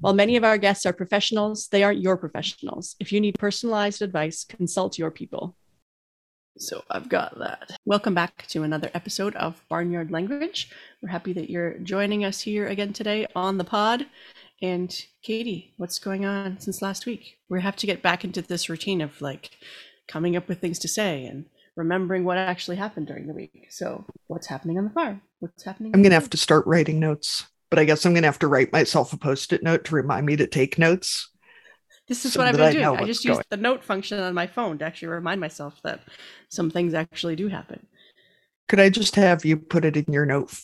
While many of our guests are professionals, they aren't your professionals. If you need personalized advice, consult your people. So I've got that. Welcome back to another episode of Barnyard Language. We're happy that you're joining us here again today on the pod. And Katie, what's going on since last week? We have to get back into this routine of like coming up with things to say and remembering what actually happened during the week. So, what's happening on the farm? What's happening? I'm going to have to start writing notes but I guess I'm going to have to write myself a post it note to remind me to take notes. This is so what I've been doing. I, I just use the note function on my phone to actually remind myself that some things actually do happen. Could I just have you put it in your note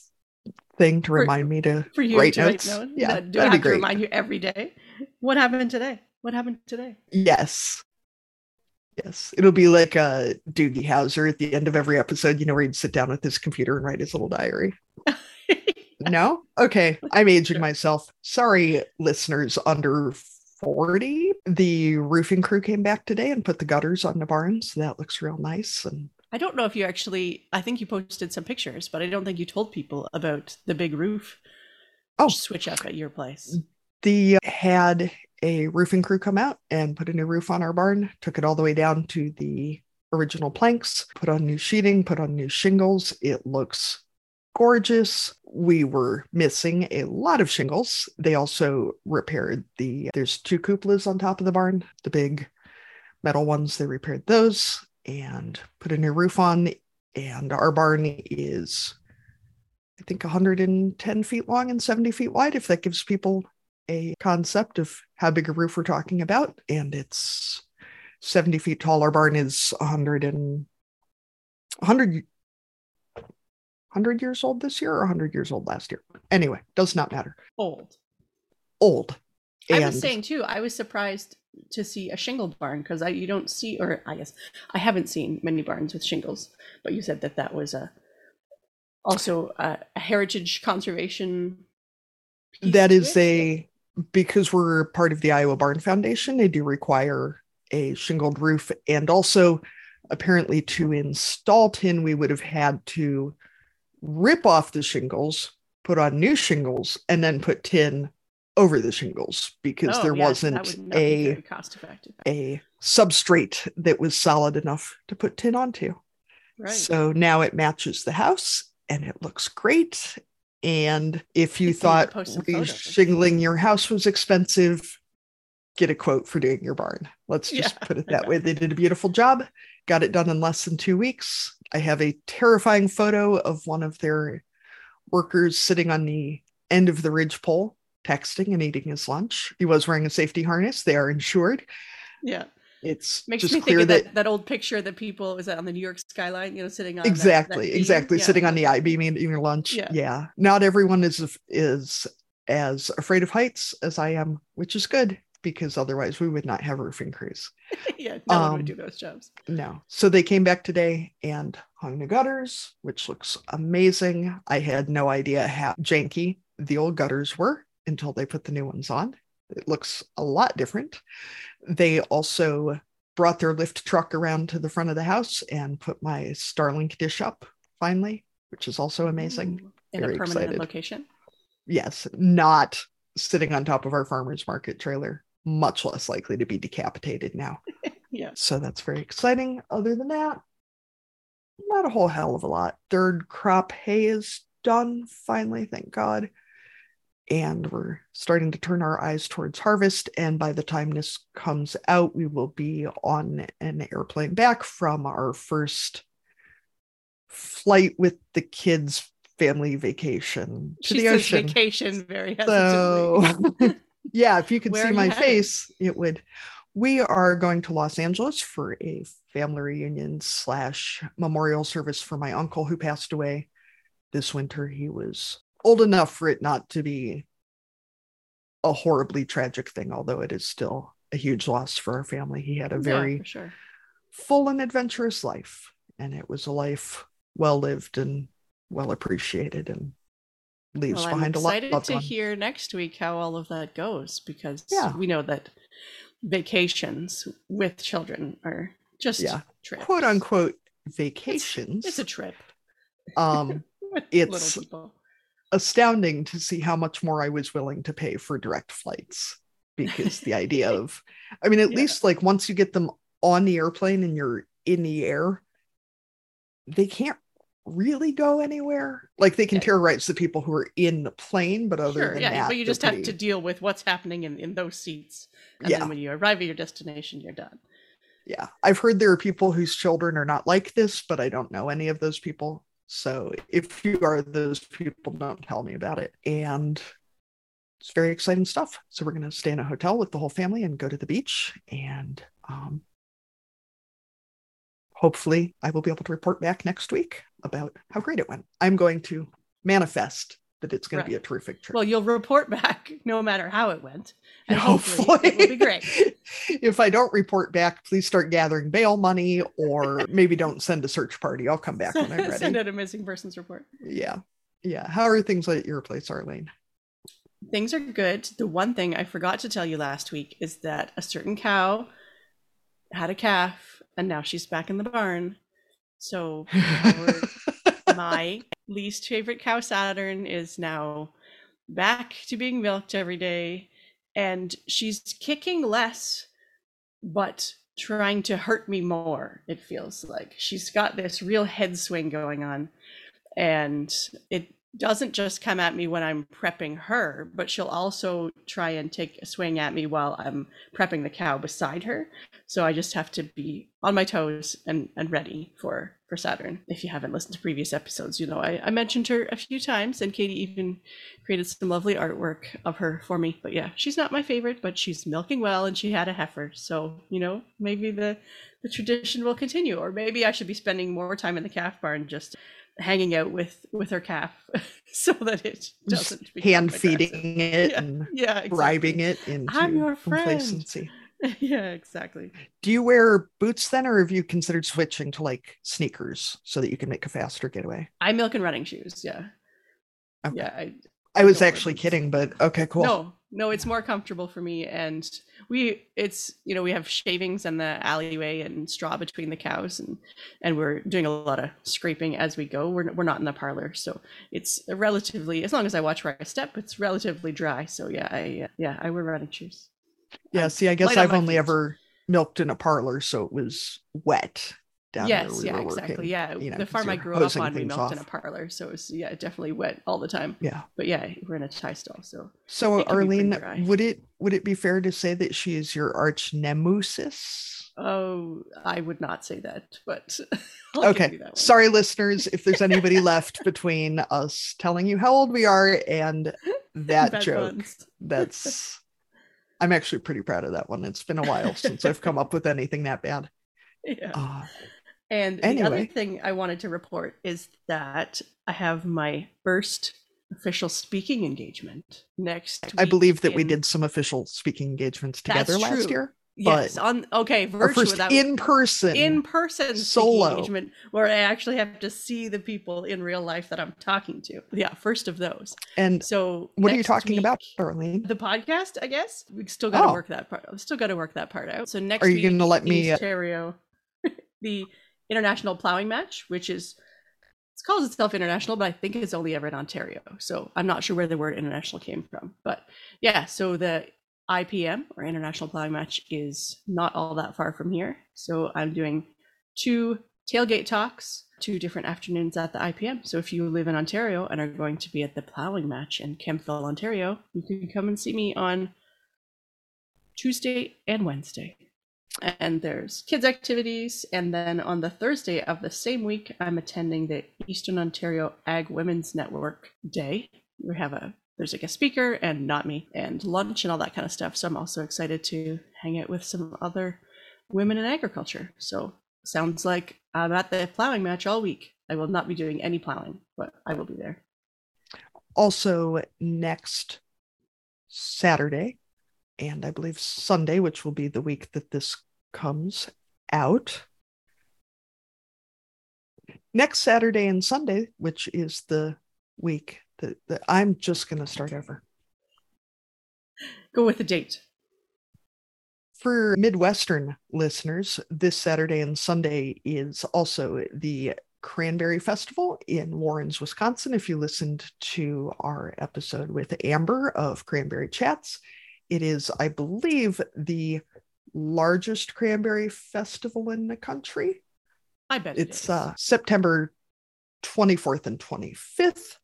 thing to for, remind me to for you write to notes? Write notes? Yeah, do I have to remind you every day? What happened today? What happened today? Yes. Yes, it'll be like uh, Doogie Howser at the end of every episode, you know, where he'd sit down with his computer and write his little diary. no? Okay. I'm aging myself. Sorry, listeners under 40. The roofing crew came back today and put the gutters on the barn. So that looks real nice. And I don't know if you actually, I think you posted some pictures, but I don't think you told people about the big roof oh. switch up at your place. The uh, had a roofing crew come out and put a new roof on our barn, took it all the way down to the original planks, put on new sheeting, put on new shingles. It looks gorgeous. We were missing a lot of shingles. They also repaired the, there's two cupolas on top of the barn, the big metal ones. They repaired those and put a new roof on. And our barn is, I think, 110 feet long and 70 feet wide, if that gives people a concept of how big a roof we're talking about. And it's 70 feet tall. Our barn is 100 and 100 100 years old this year or 100 years old last year. Anyway, does not matter. Old. Old. And I was saying too, I was surprised to see a shingled barn because I you don't see, or I guess I haven't seen many barns with shingles, but you said that that was a also a, a heritage conservation. That is a because we're part of the Iowa Barn Foundation. They do require a shingled roof, and also apparently to install tin, we would have had to rip off the shingles, put on new shingles, and then put tin over the shingles because oh, there yes, wasn't a cost effective. a substrate that was solid enough to put tin onto. Right. So now it matches the house and it looks great. And if you thought shingling your house was expensive, get a quote for doing your barn. Let's just yeah. put it that way. They did a beautiful job, got it done in less than two weeks. I have a terrifying photo of one of their workers sitting on the end of the ridge pole, texting and eating his lunch. He was wearing a safety harness. They are insured. Yeah. It's makes me think of that, that, that old picture that people was that on the New York skyline, you know, sitting on exactly, that, that exactly, yeah. sitting on the I beam eating your lunch. Yeah. yeah. Not everyone is is as afraid of heights as I am, which is good because otherwise we would not have roofing crews. yeah, no um, one would do those jobs. No. So they came back today and hung the gutters, which looks amazing. I had no idea how janky the old gutters were until they put the new ones on. It looks a lot different. They also brought their lift truck around to the front of the house and put my Starlink dish up finally, which is also amazing. Ooh, in Very a permanent excited. location? Yes, not sitting on top of our farmer's market trailer much less likely to be decapitated now. yeah. So that's very exciting. Other than that, not a whole hell of a lot. Third crop hay is done finally, thank God. And we're starting to turn our eyes towards harvest. And by the time this comes out, we will be on an airplane back from our first flight with the kids' family vacation to she the ocean. Vacation, very hesitantly. So yeah, if you could Where see my face, it would. We are going to Los Angeles for a family reunion slash memorial service for my uncle who passed away this winter. He was old enough for it not to be a horribly tragic thing, although it is still a huge loss for our family. He had a very yeah, sure. full and adventurous life, and it was a life well lived and well appreciated and leaves well, behind I'm a lot. excited to hear next week how all of that goes because yeah. we know that vacations with children are just yeah. trips. quote unquote vacations. It's, it's a trip. Um, it's astounding to see how much more I was willing to pay for direct flights because the idea of, I mean, at Yeah. least like once you get them on the airplane and you're in the air, they can't really go anywhere. Like they can Yeah. terrorize the people who are in the plane, but other Sure, than yeah, that, but you just have to deal with what's happening in, in those seats. And Yeah. then when you arrive at your destination, you're done. yeah i've heard there are people whose children are not like this but i don't know any of those people so if you are those people don't tell me about it and it's very exciting stuff so we're going to stay in a hotel with the whole family and go to the beach and um, hopefully i will be able to report back next week about how great it went i'm going to manifest that it's going to be a terrific trip Well, you'll report back no matter how it went. And hopefully it will be great. if I don't report back, please start gathering bail money or maybe don't send a search party. I'll come back when I'm ready. Send out a missing persons report. Yeah. Yeah. How are things at your place, Arlene? Things are good. The one thing I forgot to tell you last week is that a certain cow had a calf and now she's back in the barn. So our, my least favorite cow, Saturn, is now back to being milked every day. And she's kicking less, but trying to hurt me more, it feels like. She's got this real head swing going on. And it doesn't just come at me when I'm prepping her, but she'll also try and take a swing at me while I'm prepping the cow beside her. So I just have to be on my toes and, and ready for, for Saturn. If you haven't listened to previous episodes, you know I, I mentioned her a few times, and Katie even created some lovely artwork of her for me. But yeah, she's not my favorite, but she's milking well and she had a heifer. So, you know, maybe the, the tradition will continue, or maybe I should be spending more time in the calf barn just hanging out with with her calf so that it doesn't hand feeding it Yeah, and yeah exactly. bribing it into I'm your friend. complacency. yeah exactly Do you wear boots then, or have you considered switching to like sneakers so that you can make a faster getaway? i milk and running shoes yeah Okay. yeah I, I was actually kidding, but okay, cool. no no it's more comfortable for me and we it's you know we have shavings in the alleyway and straw between the cows and and we're doing a lot of scraping as we go. We're, we're not in the parlor so it's a relatively as long as i watch where i step it's relatively dry. So yeah i yeah i wear running shoes. Yeah, I'm see, I guess I've my only feet. ever milked in a parlor, so it was wet down yes we yeah exactly working, yeah you know, the farm i grew up on we milked in a parlor so it was yeah definitely wet all the time Yeah. but yeah we're in a tie stall so So It can be pretty Arlene, would it would it be fair to say that she is your arch nemesis? oh i would not say that but Okay. that. Sorry, listeners, if there's anybody left between us telling you how old we are and that joke. That's I'm actually pretty proud of that one. It's been a while since I've come up with anything that bad. yeah Uh, And the other thing I wanted to report is that I have my first official speaking engagement next. I believe that we did some official speaking engagements together That's last true. year. Yes, but on okay, virtual first in person. in person solo. engagement where I actually have to see the people in real life that I'm talking to. Yeah, first of those. and So what are you talking about, week- Darlene? The podcast, I guess. We still got to Oh. work that part. I've still got to work that part out. So next Are you week gonna let in me, uh, Ontario, the international plowing match, which is it calls itself international, but I think it's only ever in Ontario. So I'm not sure where the word international came from. But yeah, so the IPM or International Plowing Match is not all that far from here. So I'm doing two tailgate talks, two different afternoons at the IPM. So if you live in Ontario and are going to be at the plowing match in Kemptville, Ontario, you can come and see me on Tuesday and Wednesday. And there's kids' activities. And then on the Thursday of the same week, I'm attending the Eastern Ontario Ag Women's Network Day. We have a there's a speaker and not me and lunch and all that kind of stuff. So I'm also excited to hang out with some other women in agriculture. So sounds like I'm at the plowing match all week. I will not be doing any plowing, but I will be there. Also, next Saturday and I believe Sunday, which will be the week that this comes out. Next Saturday and Sunday, which is the week that, that I'm just going to start over. Go with the date. For Midwestern listeners, this Saturday and Sunday is also the Cranberry Festival in Warrens, Wisconsin. If you listened to our episode with Amber of Cranberry Chats, it is, I believe, the largest cranberry festival in the country. I bet it's uh, September 24th and 25th.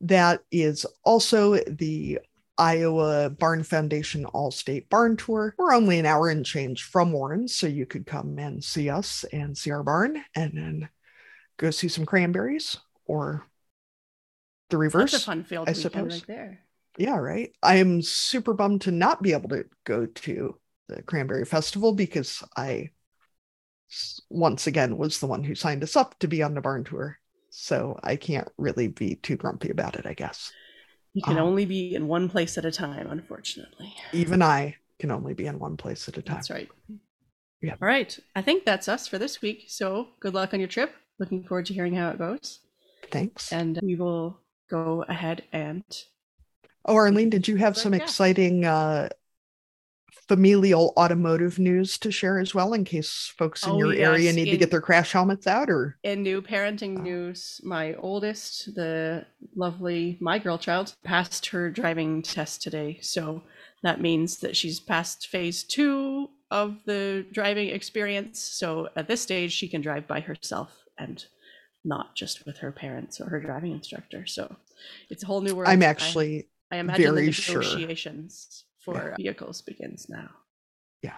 That is also the Iowa Barn Foundation All State Barn Tour. We're only an hour and change from Warren, so you could come and see us and see our barn and then go see some cranberries or the reverse. That's a fun field I suppose. right there. Yeah, right. I am super bummed to not be able to go to the Cranberry Festival because I once again was the one who signed us up to be on the barn tour. So I can't really be too grumpy about it, I guess. You can um, only be in one place at a time, unfortunately. Even I can only be in one place at a time. That's right. Yeah. All right. I think that's us for this week. So good luck on your trip. Looking forward to hearing how it goes. Thanks. And we will go ahead and. Oh, Arlene, did you have some exciting uh, familial automotive news to share as well in case folks in oh, your yes. area need in, to get their crash helmets out or? in new parenting uh, news my oldest the lovely my girl child passed her driving test today. So that means that she's passed phase two of the driving experience. So at this stage she can drive by herself and not just with her parents or her driving instructor. So it's a whole new world i'm actually i, imagine very the negotiations sure for yeah. vehicles begins now. Yeah.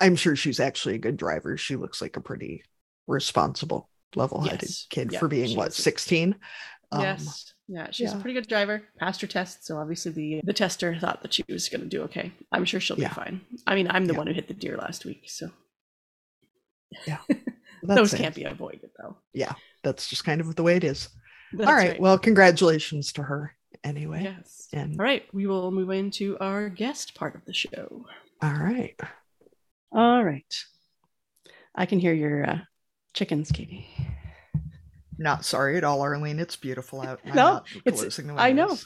I'm sure she's actually a good driver. She looks like a pretty responsible, level headed yes. kid yeah, for being what, 16? Um, yes. Yeah, she's yeah. a pretty good driver. Passed her test, so obviously the the tester thought that she was going to do okay. I'm sure she'll be fine. I mean, I'm the one who hit the deer last week, so yeah, those it. can't be avoided though. Yeah, that's just kind of the way it is. That's All right. right. Well, congratulations to her anyway. Yes. And all right, we will move into our guest part of the show. All right. All right. I can hear your uh, chickens, Katie. Not sorry at all, Arlene. It's beautiful out. no, it's. I know.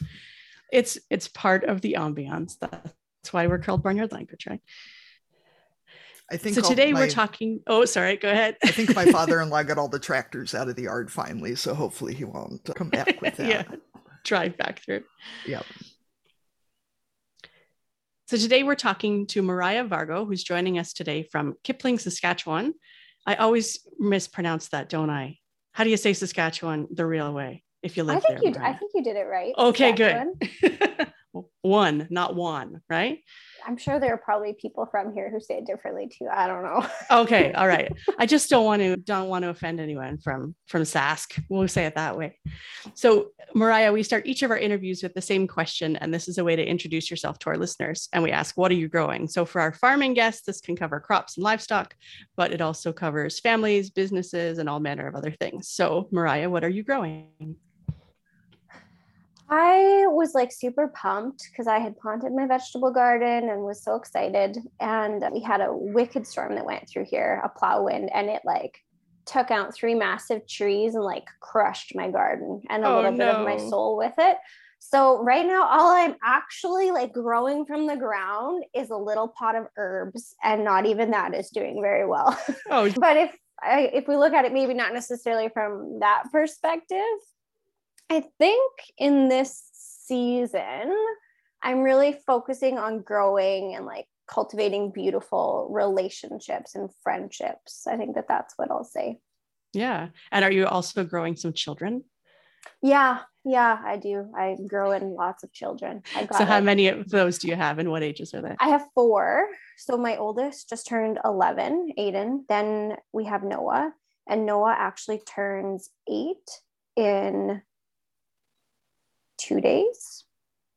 It's it's part of the ambiance. That's why we're called Barnyard Language, right? I think so. Today my, we're talking. Oh, sorry. Go ahead. I think my father-in-law got all the tractors out of the yard finally, so hopefully he won't come back with that. yeah drive back through. Yep. So today we're talking to Mariah Vargo, who's joining us today from Kipling, Saskatchewan. I always mispronounce that, don't I? How do you say Saskatchewan the real way? If you live I think there, you. I think you did it right. Okay, good. one, not one, right? I'm sure there are probably people from here who say it differently too. I don't know. okay, all right. I just don't want to don't want to offend anyone from from Sask. We'll say it that way. So, Mariah, we start each of our interviews with the same question, and this is a way to introduce yourself to our listeners. And we ask, "What are you growing?" So, for our farming guests, this can cover crops and livestock, but it also covers families, businesses, and all manner of other things. So, Mariah, what are you growing? I was like super pumped because I had planted my vegetable garden and was so excited. And we had a wicked storm that went through here, a plow wind, and it like took out three massive trees and like crushed my garden and a oh, little no. bit of my soul with it. So right now, all I'm actually like growing from the ground is a little pot of herbs, and not even that is doing very well. Oh, but if I, if we look at it, maybe not necessarily from that perspective, I think in this season, I'm really focusing on growing and like cultivating beautiful relationships and friendships. I think that that's what I'll say. Yeah. And are you also growing some children? Yeah. Yeah, I do. I grow in lots of children. so, how many of those do you have and what ages are they? I have four. So, my oldest just turned 11, Aiden. Then we have Noah, and Noah actually turns eight in two days.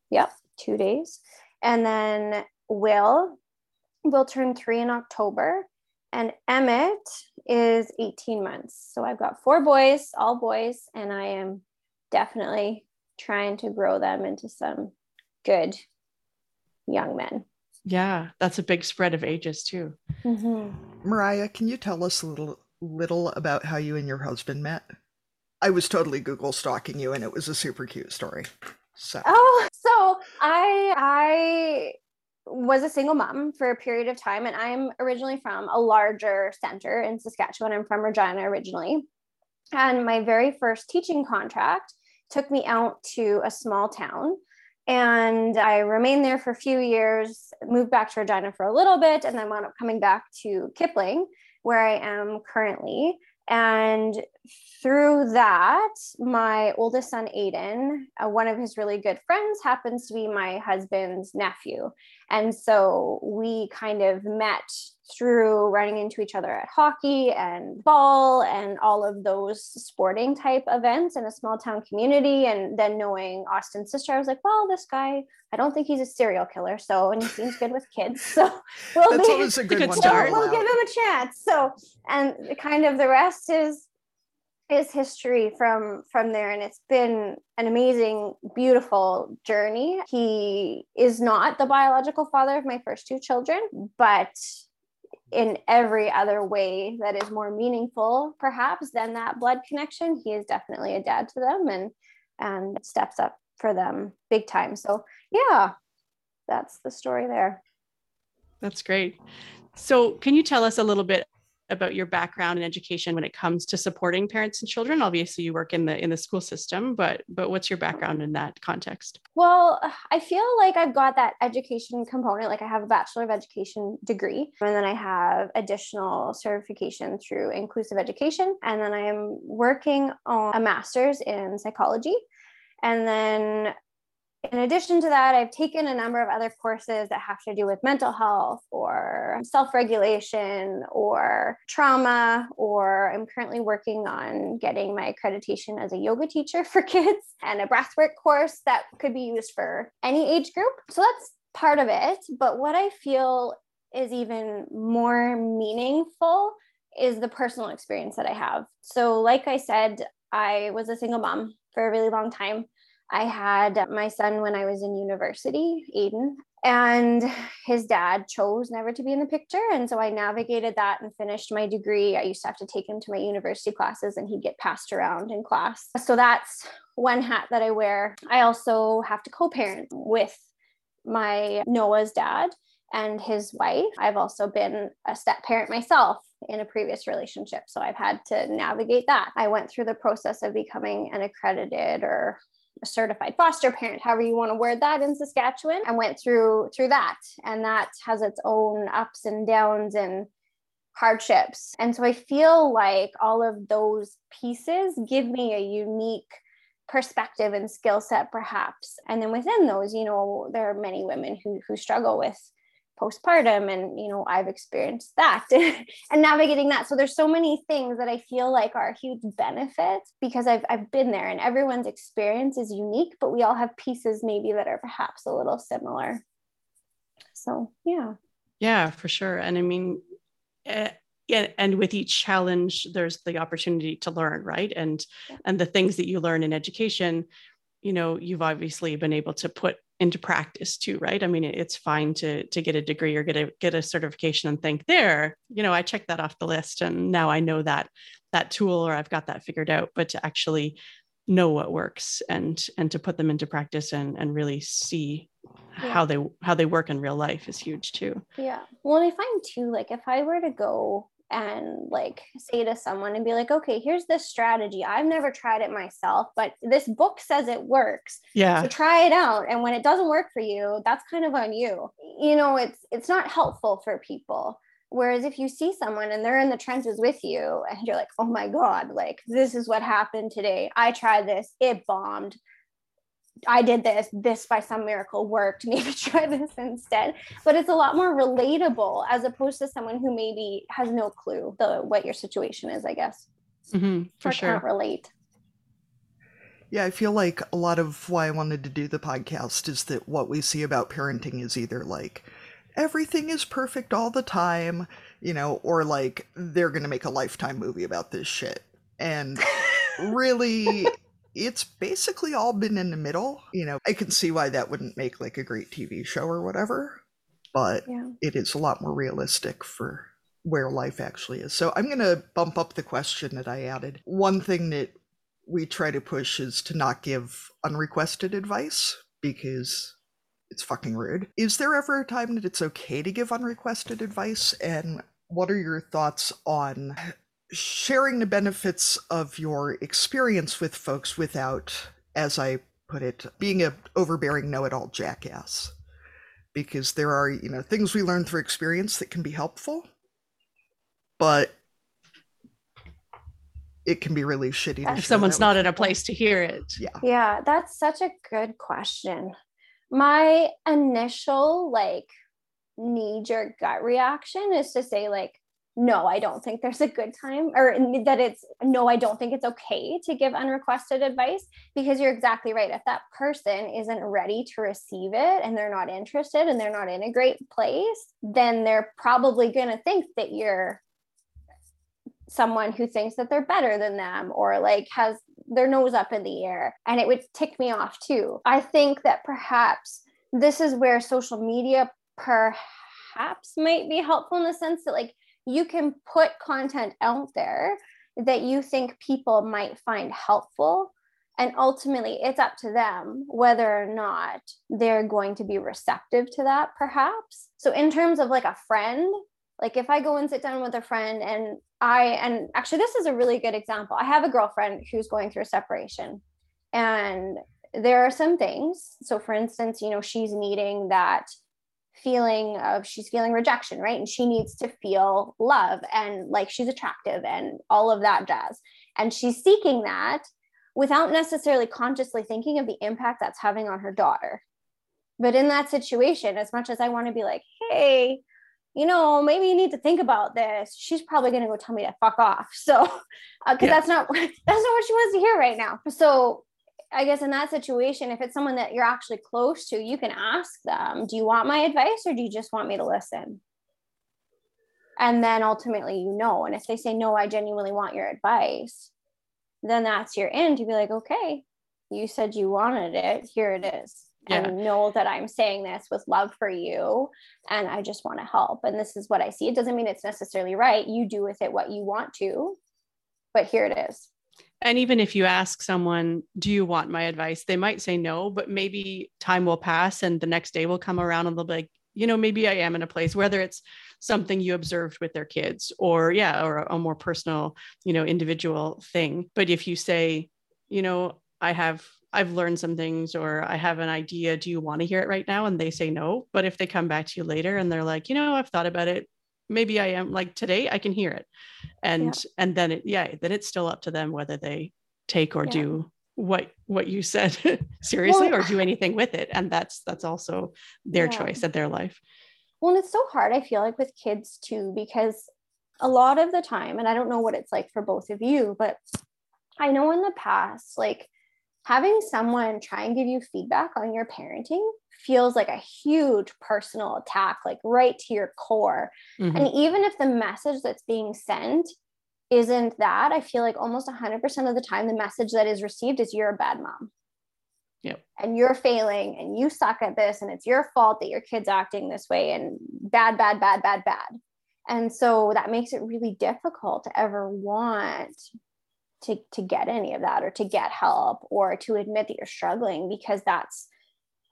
Yep, two days. And then Will will turn three in October. And Emmett is 18 months. So I've got four boys, all boys, and I am definitely trying to grow them into some good young men. Yeah, that's a big spread of ages too. Mm-hmm. Mariah, can you tell us a little little about how you and your husband met? I was totally Google stalking you, and it was a super cute story. So. Oh, so I I was a single mom for a period of time, and I'm originally from a larger center in Saskatchewan. I'm from Regina originally, and my very first teaching contract took me out to a small town. And I remained there for a few years, moved back to Regina for a little bit, and then wound up coming back to Kipling, where I am currently. And through that, my oldest son, Aiden, uh, one of his really good friends, happens to be my husband's nephew. And so we kind of met through running into each other at hockey and ball and all of those sporting type events in a small town community. And then knowing Austin's sister, I was like, well, this guy, I don't think he's a serial killer. So, and he seems good with kids. So we'll, That's be, always a good, one start. we'll give him a chance. So, and kind of the rest is his history from from there and it's been an amazing beautiful journey. He is not the biological father of my first two children but in every other way that is more meaningful perhaps than that blood connection he is definitely a dad to them and and steps up for them big time. So yeah that's the story there. That's great. So can you tell us a little bit about your background and education when it comes to supporting parents and children. Obviously you work in the in the school system but but what's your background in that context? Well i feel like i've got that education component like i have a bachelor of education degree and then i have additional certification through inclusive education and then i am working on a master's in psychology and then in addition to that, I've taken a number of other courses that have to do with mental health or self regulation or trauma, or I'm currently working on getting my accreditation as a yoga teacher for kids and a breathwork course that could be used for any age group. So that's part of it. But what I feel is even more meaningful is the personal experience that I have. So, like I said, I was a single mom for a really long time. I had my son when I was in university, Aiden, and his dad chose never to be in the picture. And so I navigated that and finished my degree. I used to have to take him to my university classes and he'd get passed around in class. So that's one hat that I wear. I also have to co parent with my Noah's dad and his wife. I've also been a step parent myself in a previous relationship. So I've had to navigate that. I went through the process of becoming an accredited or a certified foster parent however you want to word that in saskatchewan and went through through that. And that has its own ups and downs and hardships. And so i feel like all of those pieces give me a unique perspective and skill set perhaps. And then within those you know there are many women who who struggle with postpartum and you know i've experienced that and navigating that. So there's so many things that i feel like are huge benefits because I've, I've been there and everyone's experience is unique but we all have pieces maybe that are perhaps a little similar. So yeah. Yeah for sure. And i mean uh, yeah, and with each challenge there's the opportunity to learn right? And yeah. and the things that you learn in education you know you've obviously been able to put into practice too right? I mean it's fine to to get a degree or get a get a certification and think there you know i checked that off the list and now i know that that tool or i've got that figured out but to actually know what works and and to put them into practice and and really see yeah. how they how they work in real life is huge too. Yeah. Well i find too like if i were to go and like say to someone and be like, okay, here's this strategy. I've never tried it myself, but this book says it works. Yeah. So try it out. And when it doesn't work for you, that's kind of on you. You know, it's it's not helpful for people. Whereas if you see someone and they're in the trenches with you and you're like, oh my God, like this is what happened today. I tried this, it bombed. I did this, this by some miracle worked, maybe try this instead. But it's a lot more relatable as opposed to someone who maybe has no clue the what your situation is, I guess. Mm-hmm, for or sure. Can't relate. Yeah, I feel like a lot of why I wanted to do the podcast is that what we see about parenting is either like everything is perfect all the time, you know, or like they're going to make a lifetime movie about this shit. And really it's basically all been in the middle. You know, I can see why that wouldn't make like a great TV show or whatever. but yeah. it is a lot more realistic for where life actually is. So I'm going to bump up the question that I added. One thing that we try to push is to not give unrequested advice because it's fucking rude. Is there ever a time that it's okay to give unrequested advice? And what are your thoughts on sharing the benefits of your experience with folks without, as I put it, being a overbearing know-it-all jackass? Because there are, you know, things we learn through experience that can be helpful, but it can be really shitty. if someone's not in a place to hear it. Yeah. Yeah, that's such a good question. My initial like knee jerk gut reaction is to say like no, I don't think there's a good time, or that it's no, I don't think it's okay to give unrequested advice because you're exactly right. If that person isn't ready to receive it and they're not interested and they're not in a great place, then they're probably going to think that you're someone who thinks that they're better than them or like has their nose up in the air and it would tick me off too i think that perhaps this is where social media perhaps might be helpful in the sense that like you can put content out there that you think people might find helpful. And ultimately it's up to them whether or not they're going to be receptive to that perhaps. So in terms of like a friend like if i go and sit down with a friend and i and actually this is a really good example. I have a girlfriend who's going through a separation. And there are some things. So for instance you know she's needing that feeling of she's feeling rejection right and she needs to feel love and like she's attractive and all of that jazz and she's seeking that without necessarily consciously thinking of the impact that's having on her daughter but in that situation as much as i want to be like hey you know, maybe you need to think about this. She's probably going to go tell me to fuck off. So, because uh, yeah. that's not that's not what she wants to hear right now. So, I guess in that situation, if it's someone that you're actually close to, you can ask them, "Do you want my advice, or do you just want me to listen?" And then ultimately, you know. And if they say no, I genuinely want your advice, then that's your end to be like, okay, you said you wanted it. Here it is yeah. and know that I'm saying this with love for you and I just want to help. And this is what I see. It doesn't mean it's necessarily right. You do with it what you want to, but here it is. And even if you ask someone, Do you want my advice? They might say no, but maybe time will pass and the next day will come around and they'll be like, you know, maybe I am in a place, whether it's something you observed with their kids or, yeah, or a more personal, you know, individual thing. But if you say, you know, I have I've learned some things or I have an idea. Do you want to hear it right now? And they say no. But if they come back to you later and they're like, you know, I've thought about it. Maybe I am like today, I can hear it. And yeah. and then it yeah, then it's still up to them whether they take or yeah. do what what you said seriously well, or do anything with it. And that's that's also their yeah. choice and their life. Well, and it's so hard, I feel like, with kids too, because a lot of the time, and I don't know what it's like for both of you, but I know in the past, like having someone try and give you feedback on your parenting feels like a huge personal attack, like right to your core. Mm-hmm. And even if the message that's being sent isn't that, I feel like almost 100% of the time, the message that is received is you're a bad mom. Yep. And you're failing and you suck at this and it's your fault that your kid's acting this way and bad, bad, bad, bad, bad. And so that makes it really difficult to ever want to to get any of that or to get help or to admit that you're struggling because that's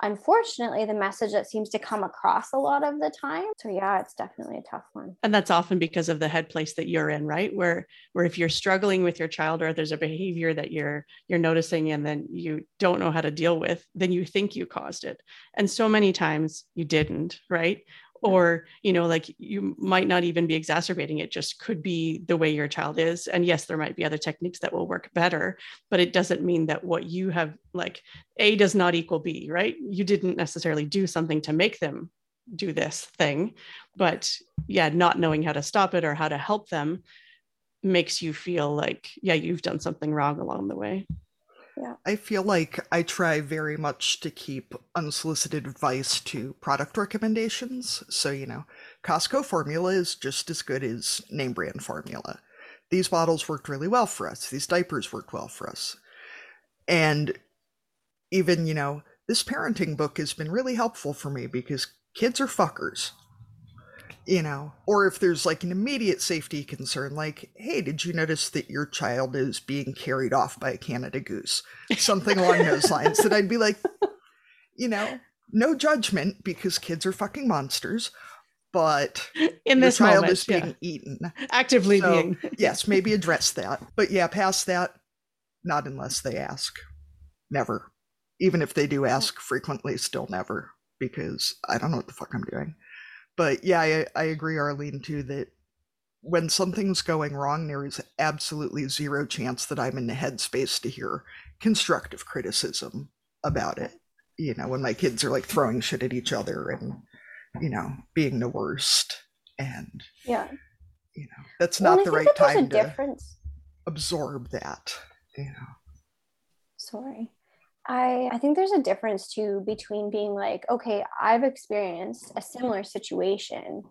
unfortunately the message that seems to come across a lot of the time. So yeah it's definitely a tough one. And that's often because of the head place that you're in right? Where where if you're struggling with your child or there's a behavior that you're you're noticing and then you don't know how to deal with then you think you caused it. And so many times you didn't right or you know like you might not even be exacerbating it just could be the way your child is and yes there might be other techniques that will work better but it doesn't mean that what you have like a does not equal b right? You didn't necessarily do something to make them do this thing but yeah not knowing how to stop it or how to help them makes you feel like yeah you've done something wrong along the way I feel like I try very much to keep unsolicited advice to product recommendations. So, you know, Costco formula is just as good as name brand formula. These bottles worked really well for us. These diapers worked well for us. And even, you know, this parenting book has been really helpful for me because kids are fuckers you know, or if there's like an immediate safety concern, like, hey, did you notice that your child is being carried off by a Canada goose? Something along those lines, that I'd be like, you know, no judgment because kids are fucking monsters, but in this child moment, is being yeah. eaten. Actively so, being. yes, maybe address that. But yeah, past that, not unless they ask. Never. Even if they do ask frequently, still never. Because I don't know what the fuck I'm doing but yeah, I, I agree, Arlene, too, that when something's going wrong, there is absolutely zero chance that I'm in the headspace to hear constructive criticism about it. You know, when my kids are like throwing shit at each other and, you know, being the worst. And, yeah, you know, that's not well, the right time to difference. absorb that, you know. Sorry. I, I think there's a difference too between being like, okay, I've experienced a similar situation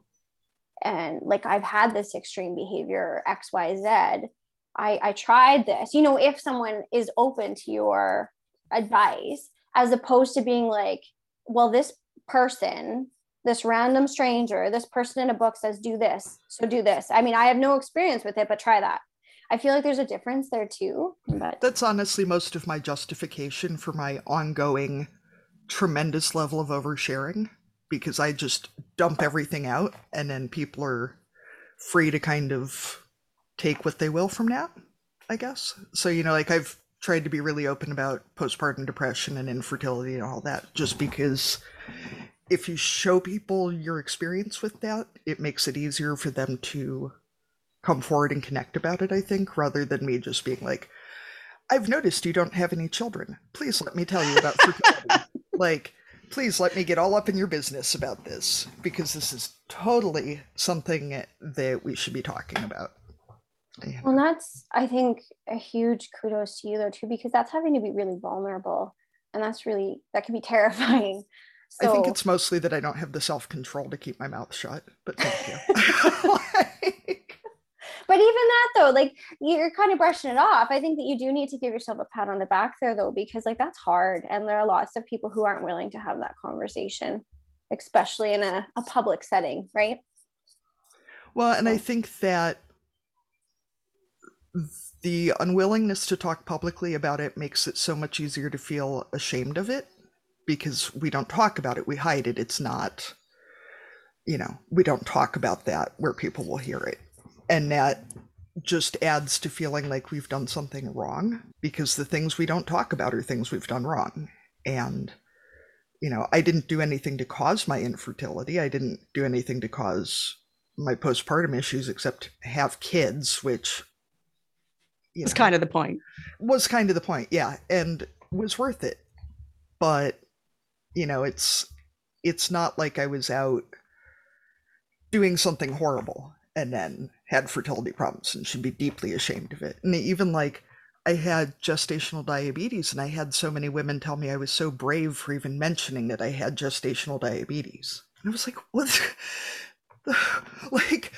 and like I've had this extreme behavior XYZ. I, I tried this. You know, if someone is open to your advice, as opposed to being like, well, this person, this random stranger, this person in a book says, do this. So do this. I mean, I have no experience with it, but try that. I feel like there's a difference there too. But that's honestly most of my justification for my ongoing tremendous level of oversharing because I just dump everything out and then people are free to kind of take what they will from that, I guess. So, you know, like I've tried to be really open about postpartum depression and infertility and all that just because if you show people your experience with that, it makes it easier for them to come forward and connect about it, I think, rather than me just being like, I've noticed you don't have any children. Please let me tell you about fertility. like, please let me get all up in your business about this because this is totally something that we should be talking about. Yeah. Well, that's, I think, a huge kudos to you, though, too, because that's having to be really vulnerable. And that's really, that can be terrifying. So, I think it's mostly that I don't have the self control to keep my mouth shut, but thank you. but even that though like you're kind of brushing it off. I think that you do need to give yourself a pat on the back there though because like that's hard and there are lots of people who aren't willing to have that conversation especially in a, a public setting right? Well and i think that the unwillingness to talk publicly about it makes it so much easier to feel ashamed of it because we don't talk about it we hide it it's not you know we don't talk about that where people will hear it and that just adds to feeling like we've done something wrong because the things we don't talk about are things we've done wrong. And, you know, I didn't do anything to cause my infertility. I didn't do anything to cause my postpartum issues except have kids, which you was kind of the point. Was kind of the point, yeah, and was worth it. But you know, it's it's not like I was out doing something horrible and then had fertility problems and should be deeply ashamed of it. And even like I had gestational diabetes, and I had so many women tell me I was so brave for even mentioning that I had gestational diabetes. And I was like, what? like,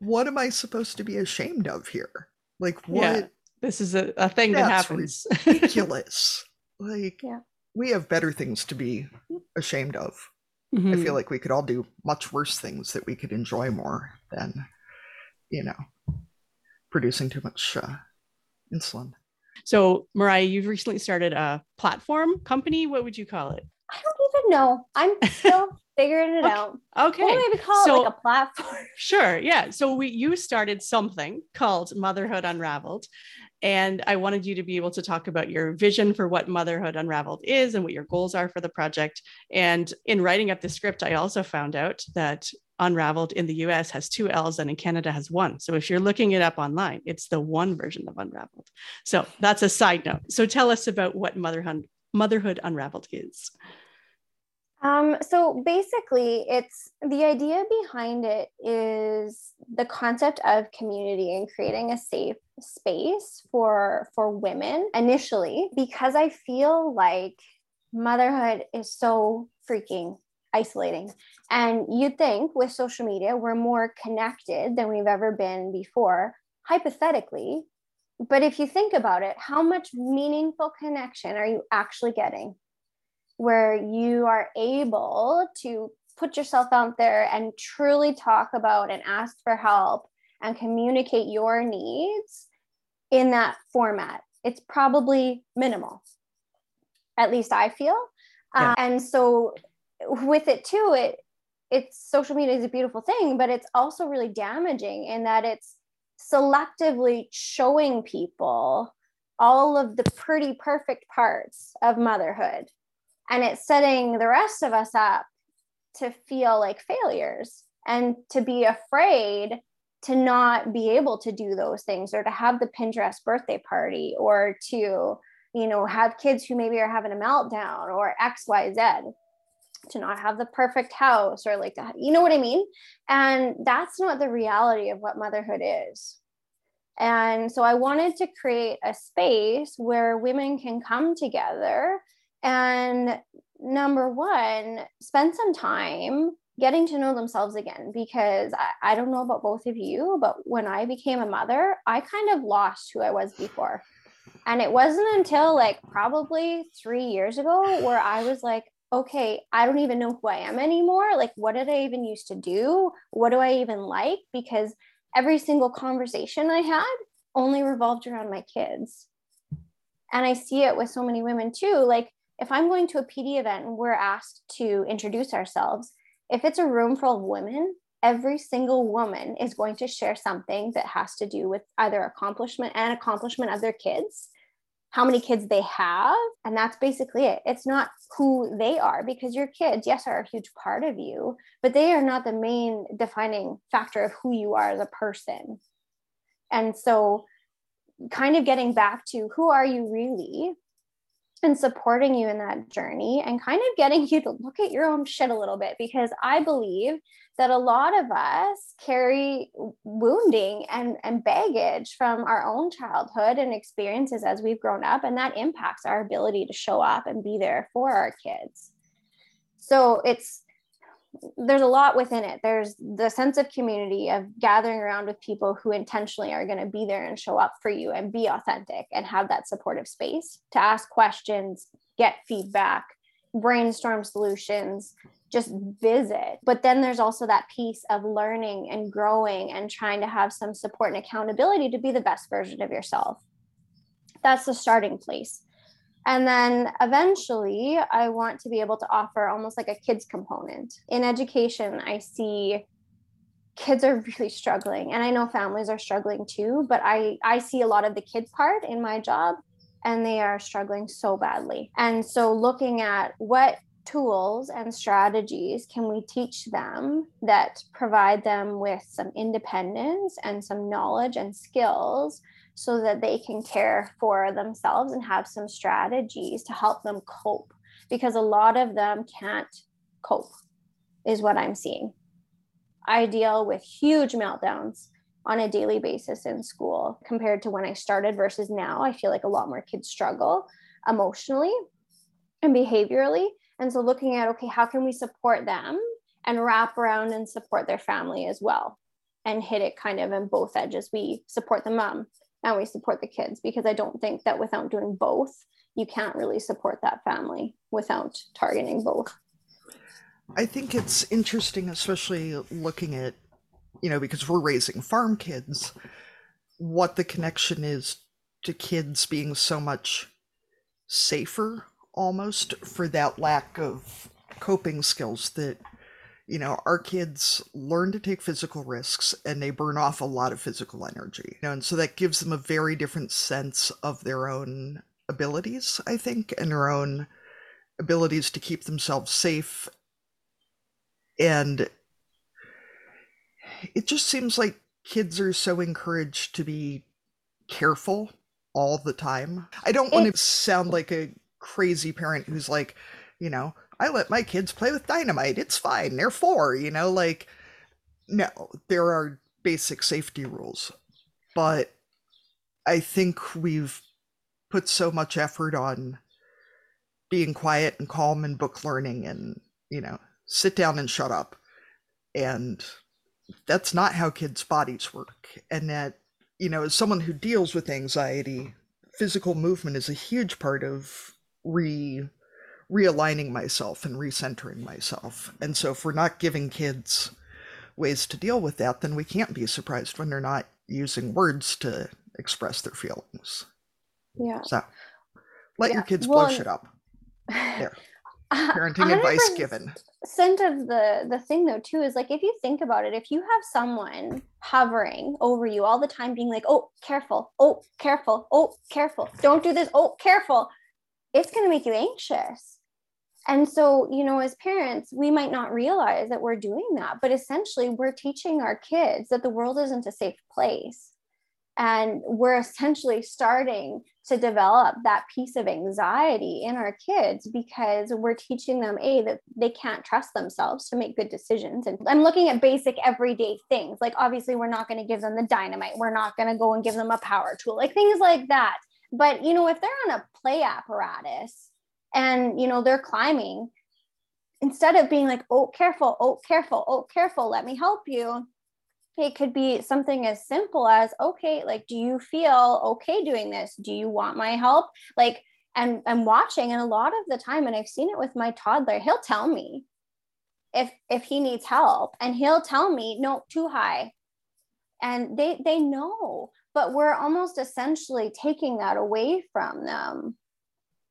what am I supposed to be ashamed of here? Like, what? Yeah, this is a, a thing that happens. ridiculous. like, yeah. we have better things to be ashamed of. Mm-hmm. I feel like we could all do much worse things that we could enjoy more than you know, producing too much uh, insulin. So, Mariah, you've recently started a platform company. What would you call it? I don't even know. I'm still figuring it okay. out. Okay. What do we call so, it? Like a platform? Sure. Yeah. So we you started something called Motherhood Unraveled. And I wanted you to be able to talk about your vision for what Motherhood Unraveled is and what your goals are for the project. And in writing up the script, I also found out that Unraveled in the US has two L's and in Canada has one. So if you're looking it up online, it's the one version of Unraveled. So that's a side note. So tell us about what Motherhood, Motherhood Unraveled is. Um, so basically, it's the idea behind it is the concept of community and creating a safe space for for women initially because I feel like motherhood is so freaking isolating. And you'd think with social media, we're more connected than we've ever been before, hypothetically. But if you think about it, how much meaningful connection are you actually getting? Where you are able to put yourself out there and truly talk about and ask for help and communicate your needs in that format it's probably minimal at least i feel yeah. uh, and so with it too it it's social media is a beautiful thing but it's also really damaging in that it's selectively showing people all of the pretty perfect parts of motherhood. And it's setting the rest of us up to feel like failures and to be afraid to not be able to do those things or to have the Pinterest birthday party or to, you know, have kids who maybe are having a meltdown or XYZ to not have the perfect house or like that. You know what I mean? And that's not the reality of what motherhood is. And so I wanted to create a space where women can come together and number one, spend some time getting to know themselves again because I, I, don't know about both of you, but when I became a mother, I kind of lost who I was before. And it wasn't until like probably three years ago where I was like, okay, I don't even know who I am anymore. Like, what did I even used to do? What do I even like? Because every single conversation I had only revolved around my kids. And I see it with so many women too. Like, if I'm going to a PD event and we're asked to introduce ourselves, if it's a room full of women, every single woman is going to share something that has to do with either accomplishment and accomplishment of their kids, how many kids they have. And that's basically it. It's not who they are because your kids, yes, are a huge part of you, but they are not the main defining factor of who you are as a person. And so, kind of getting back to who are you really and supporting you in that journey and kind of getting you to look at your own shit a little bit because I believe that a lot of us carry wounding and, and baggage from our own childhood and experiences as we've grown up, and that impacts our ability to show up and be there for our kids. So it's there's a lot within it. There's the sense of community of gathering around with people who intentionally are going to be there and show up for you and be authentic and have that supportive space to ask questions, get feedback, brainstorm solutions, just visit. But then there's also that piece of learning and growing and trying to have some support and accountability to be the best version of yourself. That's the starting place. And then eventually, I want to be able to offer almost like a kids component. In education, I see kids are really struggling, and I know families are struggling too, but I, I see a lot of the kids part in my job, and they are struggling so badly. And so, looking at what tools and strategies can we teach them that provide them with some independence and some knowledge and skills so that they can care for themselves and have some strategies to help them cope because a lot of them can't cope is what i'm seeing. I deal with huge meltdowns on a daily basis in school compared to when i started versus now. I feel like a lot more kids struggle emotionally and behaviorally. And so looking at okay how can we support them and wrap around and support their family as well and hit it kind of in both edges? We support the mom and we support the kids because I don't think that without doing both, you can't really support that family without targeting both. I think it's interesting, especially looking at, you know, because we're raising farm kids, what the connection is to kids being so much safer almost for that lack of coping skills that you know, our kids learn to take physical risks and they burn off a lot of physical energy. You know, and so that gives them a very different sense of their own abilities, I think, and their own abilities to keep themselves safe. And it just seems like kids are so encouraged to be careful all the time. I don't want to sound like a crazy parent who's like, you know, I let my kids play with dynamite. It's fine. They're four, you know, like, no, there are basic safety rules. But I think we've put so much effort on being quiet and calm and book learning and, you know, sit down and shut up. And that's not how kids' bodies work. And that, you know, as someone who deals with anxiety, physical movement is a huge part of re realigning myself and recentering myself. And so if we're not giving kids ways to deal with that, then we can't be surprised when they're not using words to express their feelings. Yeah. So let Yeah. your kids Well, blow shit up. There. Parenting advice given. Scent of the the thing though too is like if you think about it, if you have someone hovering over you all the time, being like, "Oh, careful! Oh, careful! Oh, careful! Don't do this! Oh, careful!" It's going to make you anxious. And so, you know, as parents, we might not realize that we're doing that, but essentially, we're teaching our kids that the world isn't a safe place. And we're essentially starting to develop that piece of anxiety in our kids because we're teaching them, A, that they can't trust themselves to make good decisions. And I'm looking at basic everyday things. Like, obviously, we're not going to give them the dynamite, we're not going to go and give them a power tool, like things like that. But, you know, if they're on a play apparatus and, you know, they're climbing, instead of being like, oh, careful, oh, careful, oh, careful, let me help you, it could be something as simple as, okay, like, do you feel okay doing this? Do you want my help? Like, and I'm watching, and a lot of the time, and I've seen it with my toddler, he'll tell me if if he needs help, and he'll tell me, no, too high. And they they know, but we're almost essentially taking that away from them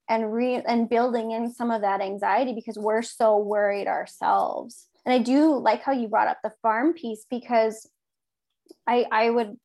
and re and building in some of that anxiety because we're so worried ourselves. And i do like how you brought up the farm piece because i i would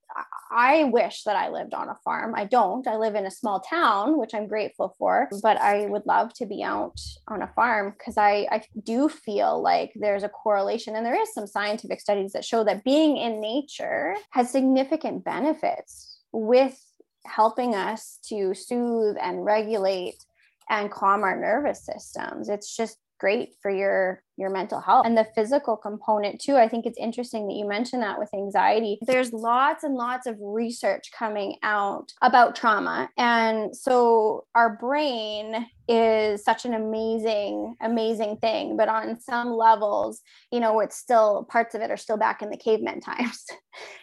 i wish that i lived on a farm. I don't. I live in a small town which i'm grateful for but i would love to be out on a farm because i i do feel like there's a correlation and there is some scientific studies that show that being in nature has significant benefits with helping us to soothe and regulate and calm our nervous systems. It's just great for your your mental health. And the physical component too i think it's interesting that you mentioned that with anxiety. There's lots and lots of research coming out about trauma. And so our brain is such an amazing amazing thing but on some levels you know it's still parts of it are still back in the caveman times.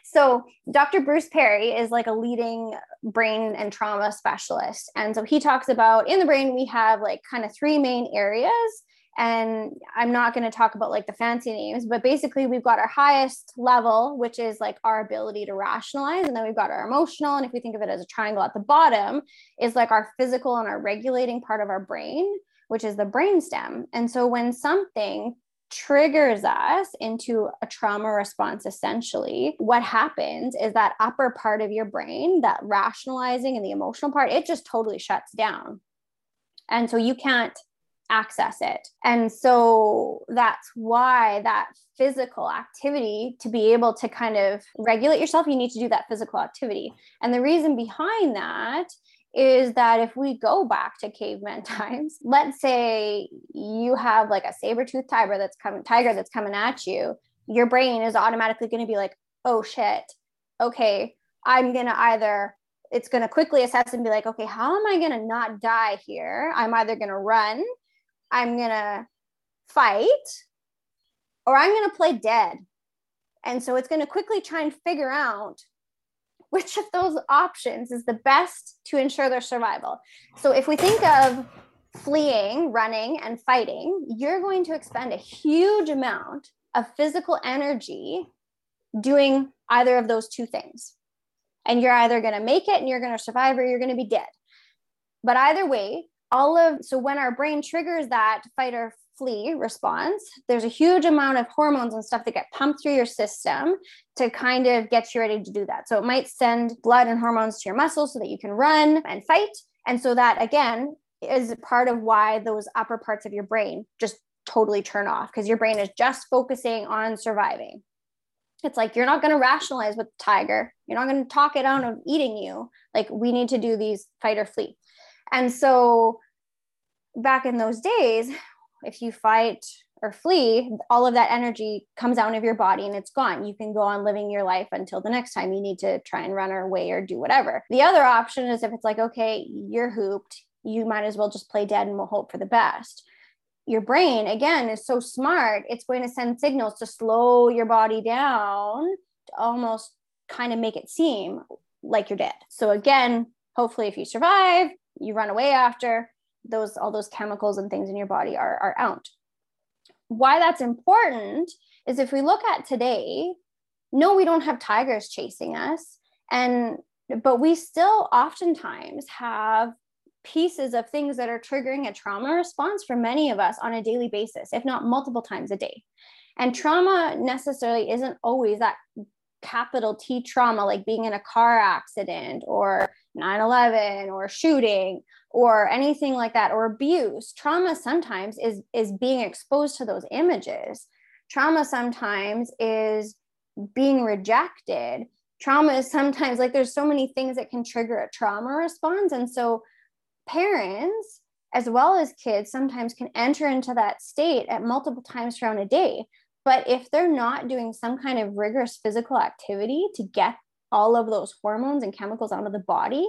So dr bruce perry is like a leading brain and trauma specialist. And so he talks about in the brain we have like kind of three main areas and i'm not going to talk about like the fancy names but basically we've got our highest level which is like our ability to rationalize and then we've got our emotional and if we think of it as a triangle at the bottom is like our physical and our regulating part of our brain which is the brainstem and so when something triggers us into a trauma response essentially what happens is that upper part of your brain that rationalizing and the emotional part it just totally shuts down. And so you can't access it. And so that's why that physical activity to be able to kind of regulate yourself, you need to do that physical activity. And the reason behind that is that if we go back to caveman times, let's say you have like a saber-toothed tiger that's coming tiger that's coming at you, your brain is automatically going to be like, "Oh shit. Okay, I'm going to either it's going to quickly assess and be like, okay, how am I going to not die here? I'm either going to run I'm going to fight or I'm going to play dead. And so it's going to quickly try and figure out which of those options is the best to ensure their survival. So if we think of fleeing, running, and fighting, you're going to expend a huge amount of physical energy doing either of those two things. And you're either going to make it and you're going to survive or you're going to be dead. But either way, all of so when our brain triggers that fight or flee response there's a huge amount of hormones and stuff that get pumped through your system to kind of get you ready to do that. So it might send blood and hormones to your muscles so that you can run and fight. And so that again is part of why those upper parts of your brain just totally turn off because your brain is just focusing on surviving. It's like you're not going to rationalize with the tiger. You're not going to talk it out of eating you. Like we need to do these fight or flee and so back in those days, if you fight or flee, all of that energy comes out of your body and it's gone. You can go on living your life until the next time you need to try and run away or do whatever. The other option is if it's like, okay, you're hooped, you might as well just play dead and we'll hope for the best. Your brain, again, is so smart, it's going to send signals to slow your body down to almost kind of make it seem like you're dead. So, again, hopefully, if you survive, you run away after those all those chemicals and things in your body are, are out. Why that's important is if we look at today no we don't have tigers chasing us. And but we still oftentimes have pieces of things that are triggering a trauma response for many of us on a daily basis if not multiple times a day. And trauma necessarily isn't always that capital T trauma, like being in a car accident or 9 11 or shooting or anything like that, or abuse. Trauma sometimes is, is being exposed to those images. Trauma sometimes is being rejected. Trauma is sometimes like there's so many things that can trigger a trauma response. And so parents, as well as kids, sometimes can enter into that state at multiple times throughout a day but if they're not doing some kind of rigorous physical activity to get all of those hormones and chemicals out of the body,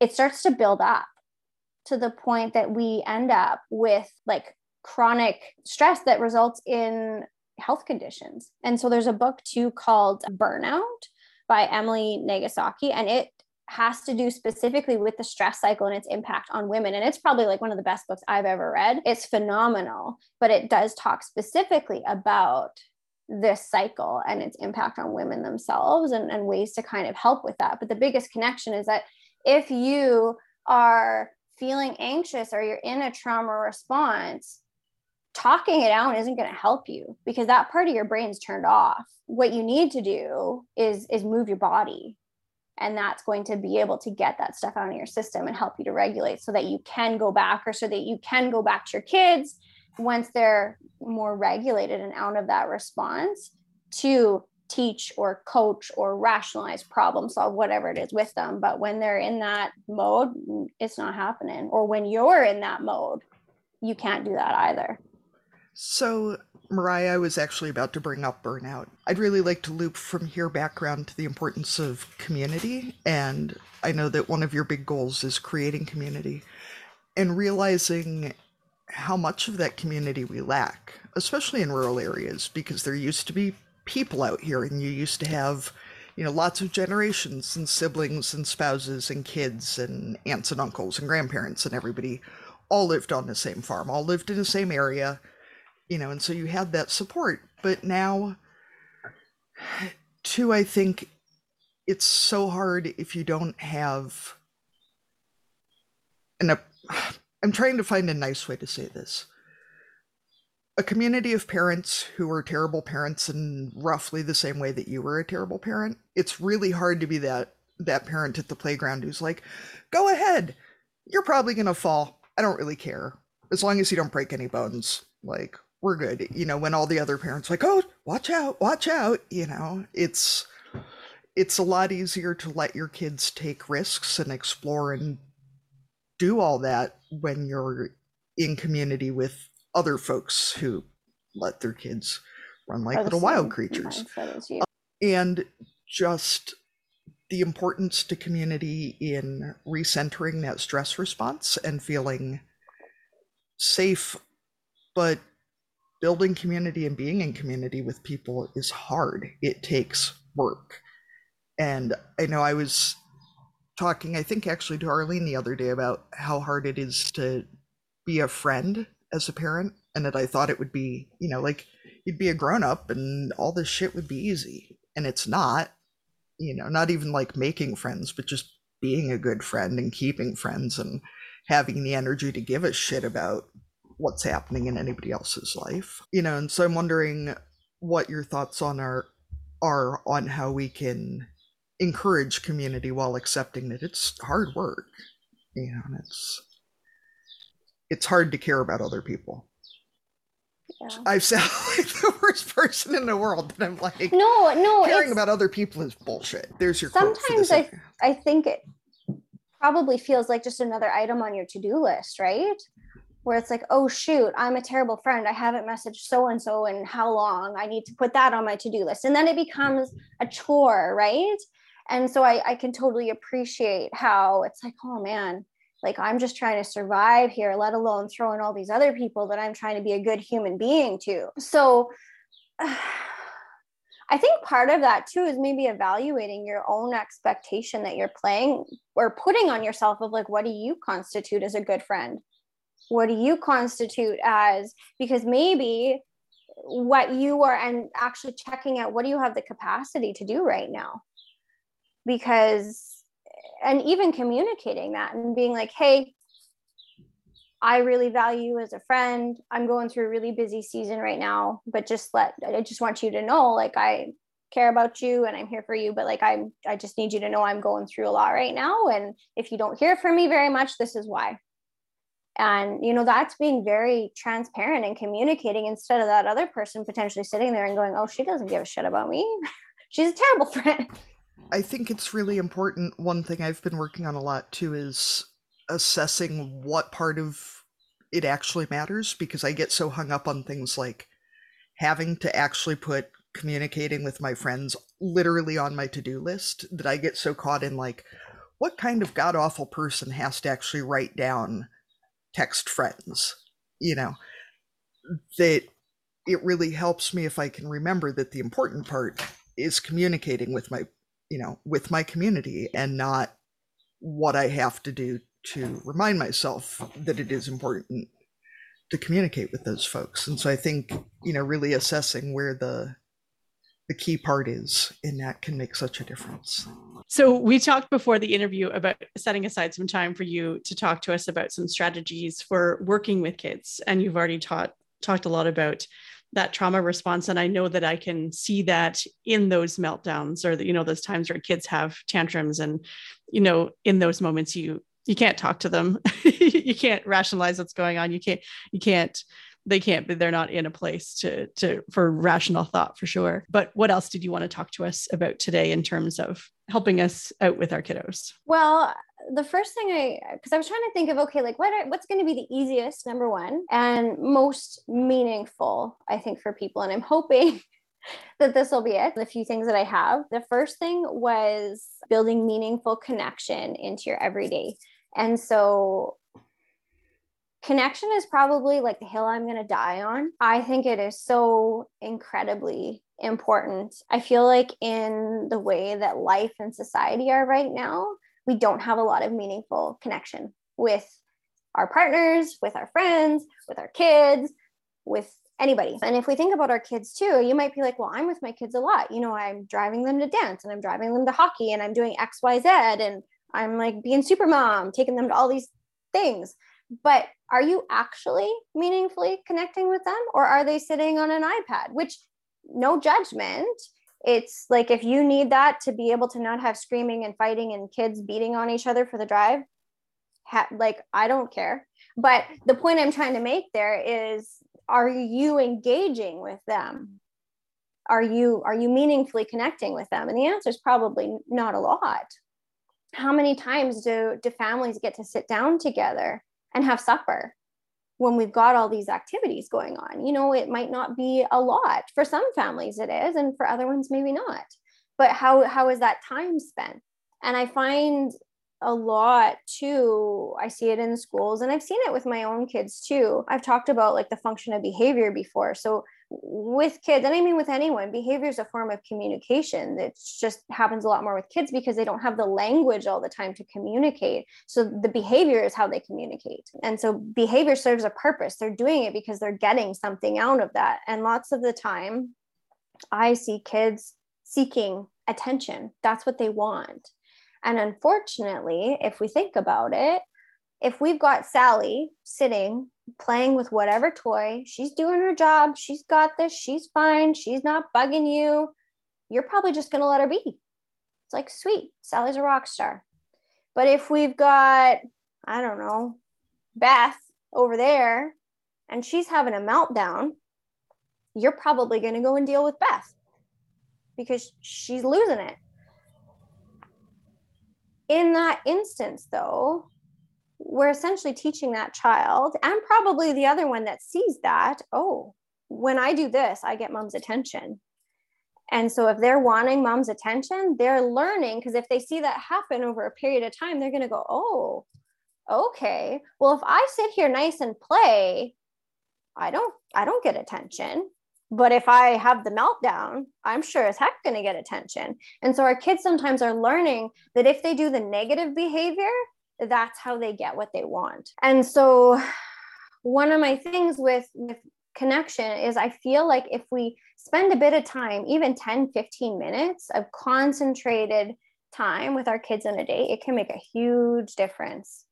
it starts to build up to the point that we end up with like chronic stress that results in health conditions. And so there's a book too called Burnout by Emily Nagoski, and it has to do specifically with the stress cycle and its impact on women. And it's probably like one of the best books I've ever read. It's phenomenal, but it does talk specifically about this cycle and its impact on women themselves and, and ways to kind of help with that. But the biggest connection is that if you are feeling anxious or you're in a trauma response, talking it out isn't going to help you because that part of your brain's turned off. What you need to do is is move your body and that's going to be able to get that stuff out of your system and help you to regulate so that you can go back or so that you can go back to your kids once they're more regulated and out of that response to teach or coach or rationalize problem solve whatever it is with them. But when they're in that mode it's not happening. Or when you're in that mode you can't do that either. So Mariah, I was actually about to bring up burnout. I'd really like to loop from here background to the importance of community. And I know that one of your big goals is creating community and realizing how much of that community we lack, especially in rural areas, because there used to be people out here and you used to have you know lots of generations and siblings and spouses and kids and aunts and uncles and grandparents and everybody all lived on the same farm all lived in the same area you know, and so you had that support. But now, too, I think it's so hard if you don't have an. I'm trying to find a nice way to say this. A community of parents who are terrible parents in roughly the same way that you were a terrible parent. It's really hard to be that that parent at the playground who's like, "Go ahead, you're probably gonna fall. I don't really care as long as you don't break any bones." Like, we're good. You know, when all the other parents like, oh, watch out, watch out, you know, it's it's a lot easier to let your kids take risks and explore and do all that when you're in community with other folks who let their kids run like little wild creatures. Uh, and just the importance to community in recentering that stress response and feeling safe but building community and being in community with people is hard. It takes work. And I know I was talking, I think actually to Arlene the other day about how hard it is to be a friend as a parent. And that I thought it would be, you know, like you'd be a grown up and all this shit would be easy. And it's not, you know, not even like making friends, but just being a good friend and keeping friends and having the energy to give a shit about what's happening in anybody else's life. You know, and so I'm wondering what your thoughts on are are on how we can encourage community while accepting that it's hard work. You know, and it's it's hard to care about other people. Yeah. I've sound like the worst person in the world, but I'm like, no, no, caring about other people is bullshit. There's your sometimes I I think it probably feels like just another item on your to do list, right? Where it's like, oh shoot, I'm a terrible friend. I haven't messaged so and so in how long? I need to put that on my to-do list. And then it becomes a chore, right? And so I, I can totally appreciate how it's like, oh man, like I'm just trying to survive here, let alone throw in all these other people that I'm trying to be a good human being to. So I think part of that too is maybe evaluating your own expectation that you're playing or putting on yourself of like, what do you constitute as a good friend? What do you constitute as? Because maybe what you are and actually checking out what do you have the capacity to do right now? Because and even communicating that and being like hey i really value you as a friend. I'm going through a really busy season right now but just let i just want you to know like i care about you and i'm here for you but like i'm i just need you to know i'm going through a lot right now. And if you don't hear from me very much this is why and you know that's being very transparent and communicating instead of that other person potentially sitting there and going oh she doesn't give a shit about me. She's a terrible friend. I think it's really important. One thing i've been working on a lot too is assessing what part of it actually matters because i get so hung up on things like having to actually put communicating with my friends literally on my to-do list that i get so caught in like what kind of god awful person has to actually write down text friends, you know, that it really helps me if I can remember that the important part is communicating with my, you know, with my community and not what I have to do to remind myself that it is important to communicate with those folks. And so I think, you know, really assessing where the the key part is and that can make such a difference. So we talked before the interview about setting aside some time for you to talk to us about some strategies for working with kids and you've already taught talked a lot about that trauma response and I know that I can see that in those meltdowns or the, you know those times where kids have tantrums and you know in those moments you you can't talk to them you can't rationalize what's going on you can't you can't they can't they're not in a place to to for rational thought for sure but what else did you want to talk to us about today in terms of helping us out with our kiddos well the first thing i because i was trying to think of okay like what are, what's going to be the easiest number one and most meaningful i think for people and i'm hoping that this will be it. The few things that I have. The first thing was building meaningful connection into your everyday. And so connection is probably like the hill I'm going to die on. I think it is so incredibly important. I feel like in the way that life and society are right now, we don't have a lot of meaningful connection with our partners, with our friends, with our kids, with anybody. And if we think about our kids too, you might be like, well, I'm with my kids a lot. You know, I'm driving them to dance and I'm driving them to hockey and I'm doing XYZ and I'm like being super mom, taking them to all these things but are you actually meaningfully connecting with them or are they sitting on an ipad? Which no judgment. It's like if you need that to be able to not have screaming and fighting and kids beating on each other for the drive ha- like i don't care. But the point i'm trying to make there is are you engaging with them? Are you are you meaningfully connecting with them? And the answer is probably not a lot. How many times do do families get to sit down together and have supper when we've got all these activities going on. You know, it might not be a lot. For some families it is and for other ones maybe not. But how how is that time spent? And I find a lot too. I see it in schools and I've seen it with my own kids too. I've talked about like the function of behavior before. So with kids, and I mean with anyone, behavior is a form of communication. It just happens a lot more with kids because they don't have the language all the time to communicate. So the behavior is how they communicate. And so behavior serves a purpose. They're doing it because they're getting something out of that. And lots of the time, I see kids seeking attention. That's what they want. And unfortunately, if we think about it, if we've got Sally sitting playing with whatever toy, she's doing her job, she's got this, she's fine, she's not bugging you, you're probably just going to let her be. It's like, sweet, Sally's a rock star. But if we've got, I don't know, Beth over there and she's having a meltdown, you're probably going to go and deal with Beth because she's losing it. In that instance, though, we're essentially teaching that child and probably the other one that sees that oh when i do this i get mom's attention. And so if they're wanting mom's attention they're learning because if they see that happen over a period of time they're going to go oh okay. Well if i sit here nice and play i don't i don't get attention. But if i have the meltdown i'm sure as heck going to get attention. And so our kids sometimes are learning that if they do the negative behavior that's how they get what they want. And so one of my things with with connection is I feel like if we spend a bit of time, even 10, 15 minutes of concentrated time with our kids in a day, it can make a huge difference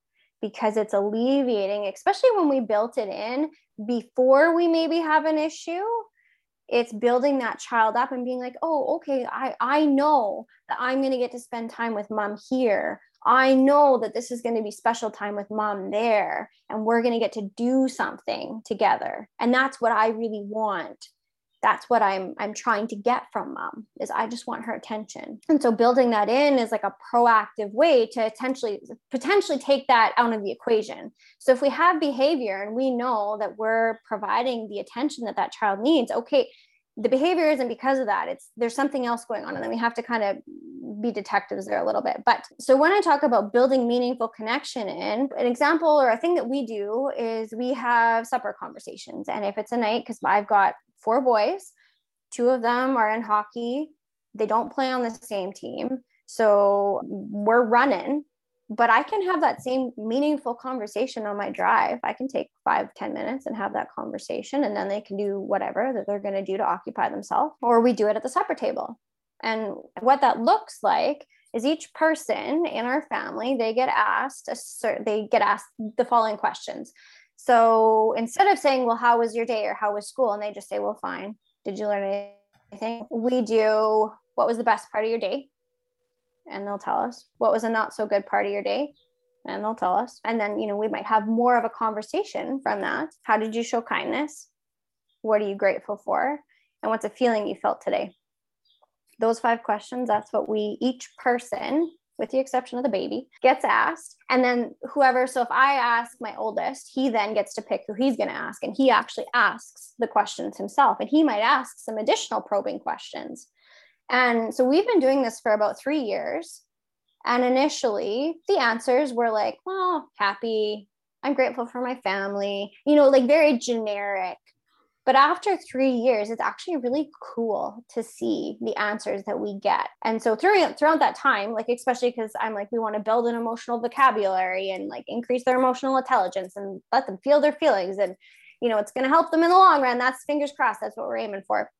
because it's alleviating, especially when we built it in before we maybe have an issue. It's building that child up and being like, oh, okay, I, I know that I'm going to get to spend time with mom here. I know that this is going to be special time with mom there, and we're going to get to do something together. And that's what I really want. That's what i'm i'm trying to get from mom is i just want her attention. And so building that in is like a proactive way to potentially potentially take that out of the equation. So if we have behavior and we know that we're providing the attention that that child needs okay the behavior isn't because of that it's there's something else going on and then we have to kind of be detectives there a little bit but so when i talk about building meaningful connection in an example or a thing that we do is we have supper conversations and if it's a night because i've got four boys. Two of them are in hockey. They don't play on the same team. So we're running, but I can have that same meaningful conversation on my drive. I can take five, ten minutes and have that conversation, and then they can do whatever that they're going to do to occupy themselves, or we do it at the supper table. And what that looks like is each person in our family they get asked a certain, they get asked the following questions so instead of saying, well, how was your day or how was school? And they just say, well, fine. Did you learn anything? We do, what was the best part of your day? And they'll tell us. What was a not so good part of your day? And they'll tell us. And then, you know, we might have more of a conversation from that. How did you show kindness? What are you grateful for? And what's a feeling you felt today? Those five questions, that's what we, each person with the exception of the baby, gets asked. And then whoever, so if I ask my oldest, he then gets to pick who he's going to ask. And he actually asks the questions himself. And he might ask some additional probing questions. And so we've been doing this for about three years. And initially, the answers were like, well, happy. I'm grateful for my family, you know, like very generic but after three years, it's actually really cool to see the answers that we get. And so throughout, throughout that time, like, especially because I'm like, we want to build an emotional vocabulary and like increase their emotional intelligence and let them feel their feelings. And, you know, it's going to help them in the long run. That's fingers crossed. That's what we're aiming for.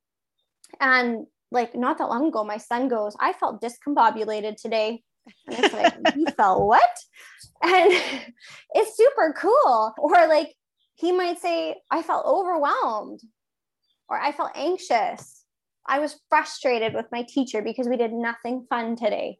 And like, not that long ago, my son goes, I felt discombobulated today. And it's like, you felt what? And it's super cool. Or like, he might say, I felt overwhelmed or I felt anxious. I was frustrated with my teacher because we did nothing fun today.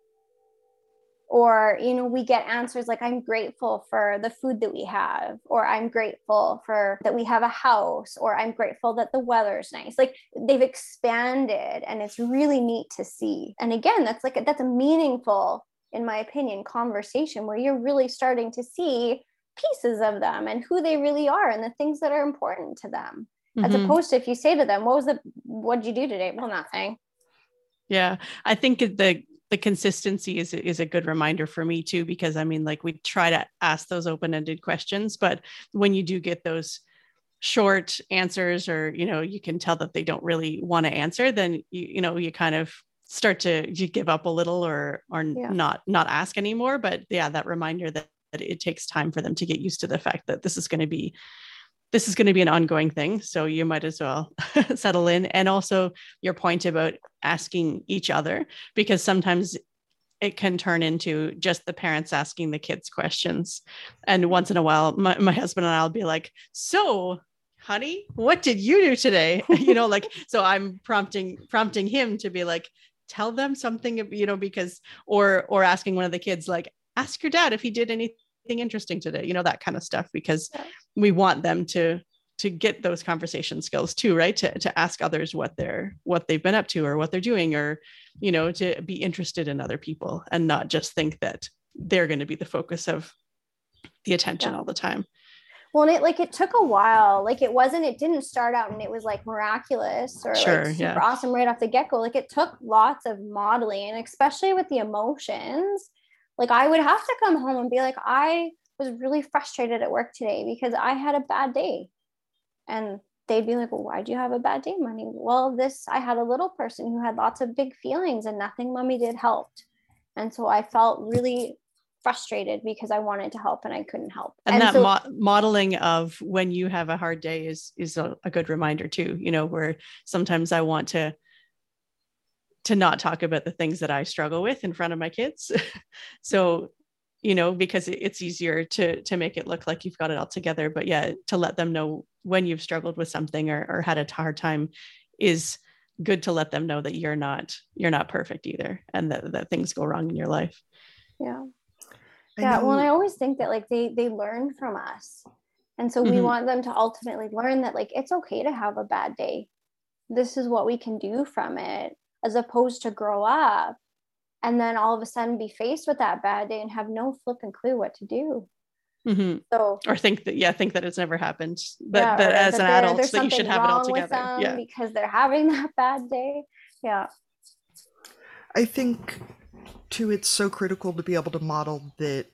Or, you know, we get answers like, I'm grateful for the food that we have, or I'm grateful for that we have a house, or I'm grateful that the weather's nice. Like they've expanded and it's really neat to see. And again, that's like, that's a meaningful, in my opinion, conversation where you're really starting to see pieces of them and who they really are and the things that are important to them mm-hmm. as opposed to if you say to them what was the what did you do today well nothing yeah i think the the consistency is is a good reminder for me too because i mean like we try to ask those open-ended questions but when you do get those short answers or you know you can tell that they don't really want to answer then you you know you kind of start to you give up a little or or yeah. not not ask anymore but yeah that reminder that that it takes time for them to get used to the fact that this is going to be this is going to be an ongoing thing so you might as well settle in. And also your point about asking each other because sometimes it can turn into just the parents asking the kids questions. And once in a while my, my husband and i'll be like so honey what did you do today? You know like so i'm prompting prompting him to be like tell them something you know because or or asking one of the kids like ask your dad if he did anything interesting today you know that kind of stuff because we want them to to get those conversation skills too right? To, to ask others what they're what they've been up to or what they're doing or you know to be interested in other people and not just think that they're going to be the focus of the attention yeah. all the time. Well and it like it took a while. Like it wasn't it didn't start out and it was like miraculous or sure, like super yeah. awesome right off the get-go. Like it took lots of modeling and especially with the emotions like I would have to come home and be like, I was really frustrated at work today because I had a bad day. And they'd be like, well, why do you have a bad day, mommy? Well, this, I had a little person who had lots of big feelings and nothing mommy did helped. And so I felt really frustrated because I wanted to help and I couldn't help. And, and that so, mo- modeling of when you have a hard day is is a, a good reminder too. You know, where sometimes I want to to not talk about the things that I struggle with in front of my kids. so, you know, because it's easier to to make it look like you've got it all together, but yeah, to let them know when you've struggled with something or, or had a hard time is good to let them know that you're not you're not perfect either and that, that things go wrong in your life. Yeah. Yeah well i always think that like they they learn from us. And so we mm-hmm. want them to ultimately learn that like it's okay to have a bad day. This is what we can do from it as opposed to grow up and then all of a sudden be faced with that bad day and have no flipping clue what to do Mm-hmm. So, or think that, yeah, think that it's never happened, but yeah, that as an adult, that you should have it all together. Yeah. Because they're having that bad day. Yeah. I think, too, it's so critical to be able to model that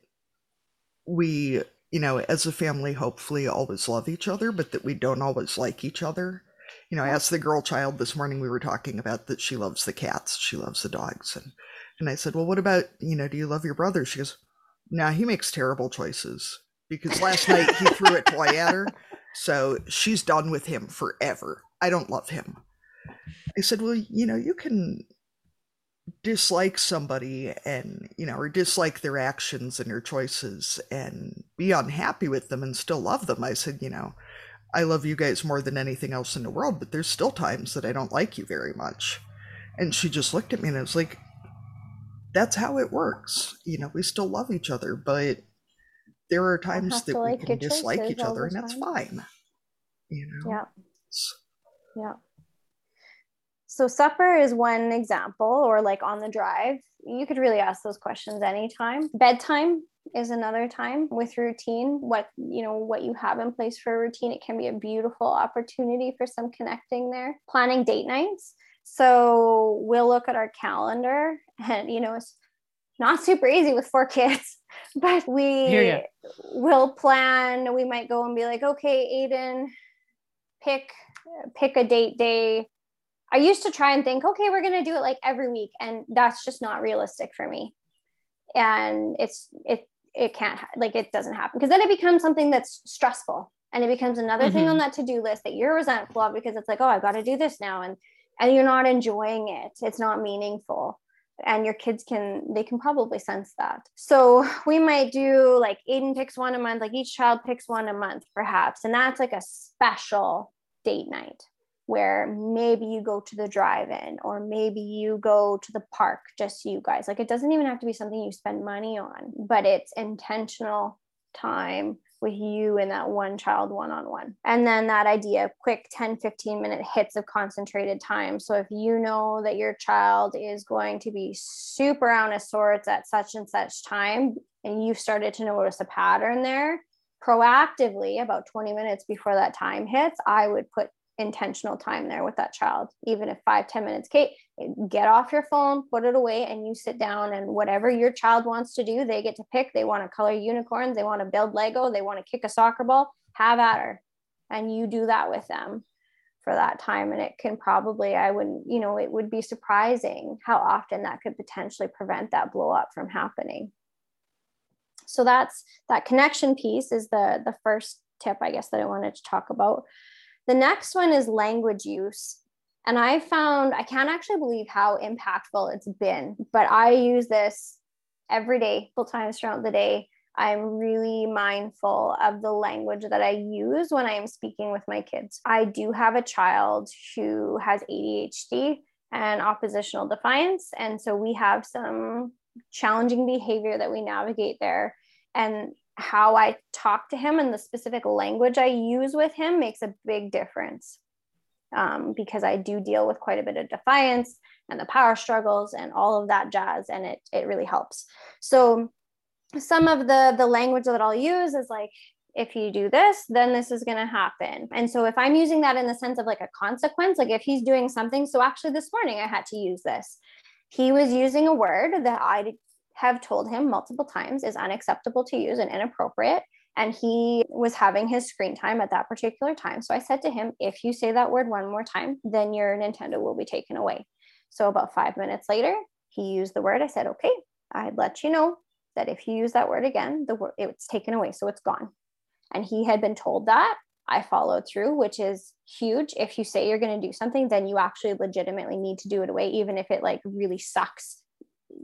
we, you know, as a family, hopefully always love each other, but that we don't always like each other. You know, I asked the girl child this morning, we were talking about that she loves the cats, she loves the dogs. And, and I said, well, what about, you know, do you love your brother? She goes, nah, he makes terrible choices because last night he threw a toy at her. So she's done with him forever. I don't love him. I said, well, you know, you can dislike somebody and, you know, or dislike their actions and their choices and be unhappy with them and still love them. I said, you know, I love you guys more than anything else in the world, but there's still times that I don't like you very much. And she just looked at me and I was like, that's how it works. You know, we still love each other, but there are times that we can dislike each other, and that's fine. You know. Yeah. Yeah. So supper is one example, or like on the drive. You could really ask those questions anytime. Bedtime is another time with routine. What you know, what you have in place for a routine. It can be a beautiful opportunity for some connecting there. Planning date nights. So we'll look at our calendar, and you know, it's not super easy with four kids but we will plan we might go and be like okay aiden pick pick a date day i used to try and think okay we're going to do it like every week and that's just not realistic for me and it's it it can't like it doesn't happen because then it becomes something that's stressful and it becomes another mm-hmm. thing on mm-hmm. that to-do list that you're resentful of because it's like oh I've got to do this now and and you're not enjoying it it's not meaningful and your kids can they can probably sense that so we might do like aiden picks one a month like each child picks one a month perhaps and that's like a special date night where maybe you go to the drive-in or maybe you go to the park just you guys like it doesn't even have to be something you spend money on but it's intentional time with you and that one child one on one. And then that idea of quick 10, 15 minute hits of concentrated time. So if you know that your child is going to be super out of sorts at such and such time, and you've started to notice a pattern there, proactively about 20 minutes before that time hits, I would put intentional time there with that child. Even if five ten minutes kate get off your phone put it away and you sit down and whatever your child wants to do they get to pick. They want to color unicorns they want to build lego they want to kick a soccer ball have at her. And you do that with them for that time and it can probably i wouldn't you know it would be surprising how often that could potentially prevent that blow up from happening. So that's that connection piece is the the first tip i guess that i wanted to talk about the next one is language use. And I found, I can't actually believe how impactful it's been, but I use this every day, full times throughout the day. I'm really mindful of the language that I use when I am speaking with my kids. I do have a child who has ADHD and oppositional defiance. And so we have some challenging behavior that we navigate there. And how I talk to him and the specific language I use with him makes a big difference. Um, because I do deal with quite a bit of defiance and the power struggles and all of that jazz, and it it really helps. So some of the the language that I'll use is like if you do this, then this is going to happen. And so if I'm using that in the sense of like a consequence, like if he's doing something, so actually this morning I had to use this. He was using a word that I have told him multiple times is unacceptable to use and inappropriate. And he was having his screen time at that particular time. So I said to him, if you say that word one more time, then your Nintendo will be taken away. So about five minutes later, he used the word. I said, okay, I'd let you know that if you use that word again, the word it's taken away, so it's gone. And he had been told that. I followed through, which is huge. If you say you're going to do something, then you actually legitimately need to do it away, even if it like really sucks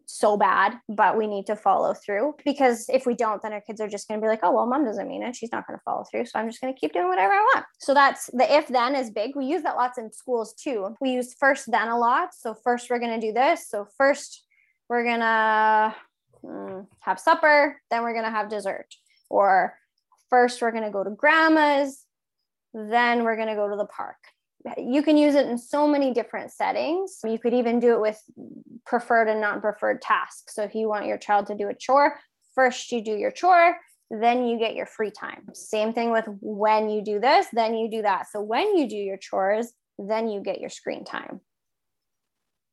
so bad, but we need to follow through because if we don't, then our kids are just going to be like, oh, well, mom doesn't mean it. She's not going to follow through. So I'm just going to keep doing whatever I want. So that's the if then is big. We use that lots in schools too. We use first then a lot. So first we're going to do this. So first we're going to mm, have supper, then we're going to have dessert. Or first we're going to go to grandma's, then we're going to go to the park you can use it in so many different settings. You could even do it with preferred and non preferred tasks. So if you want your child to do a chore, first you do your chore, then you get your free time. Same thing with when you do this, then you do that. So when you do your chores, then you get your screen time.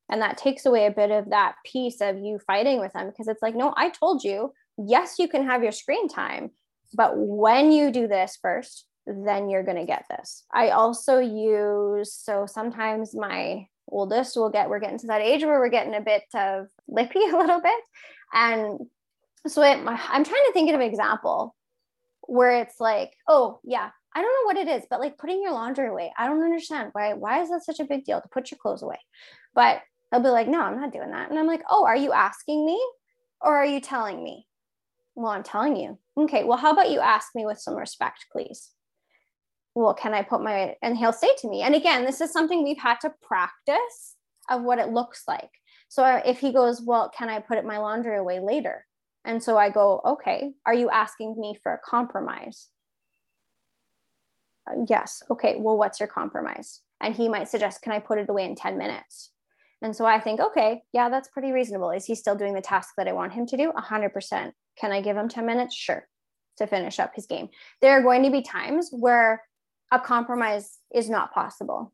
And that takes away a bit of that piece of you fighting with them because it's like, no, I told you, yes, you can have your screen time, but when you do this first, then you're going to get this. I also use, so sometimes my oldest will get, we're getting to that age where we're getting a bit of lippy a little bit. And so it, I'm trying to think of an example where it's like, oh, yeah, I don't know what it is, but like putting your laundry away, I don't understand why. Why is that such a big deal to put your clothes away? But they'll be like, no, I'm not doing that. And I'm like, oh, are you asking me or are you telling me? Well, I'm telling you. Okay, well, how about you ask me with some respect, please? Well, can I put my, and he'll say to me, and again, this is something we've had to practice of what it looks like. So if he goes, well, can I put my laundry away later? And so I go, okay, are you asking me for a compromise? Uh, yes. Okay. Well, what's your compromise? And he might suggest, can I put it away in 10 minutes? And so I think, okay, yeah, that's pretty reasonable. Is he still doing the task that I want him to do? 100%. Can I give him 10 minutes? Sure. To finish up his game. There are going to be times where a compromise is not possible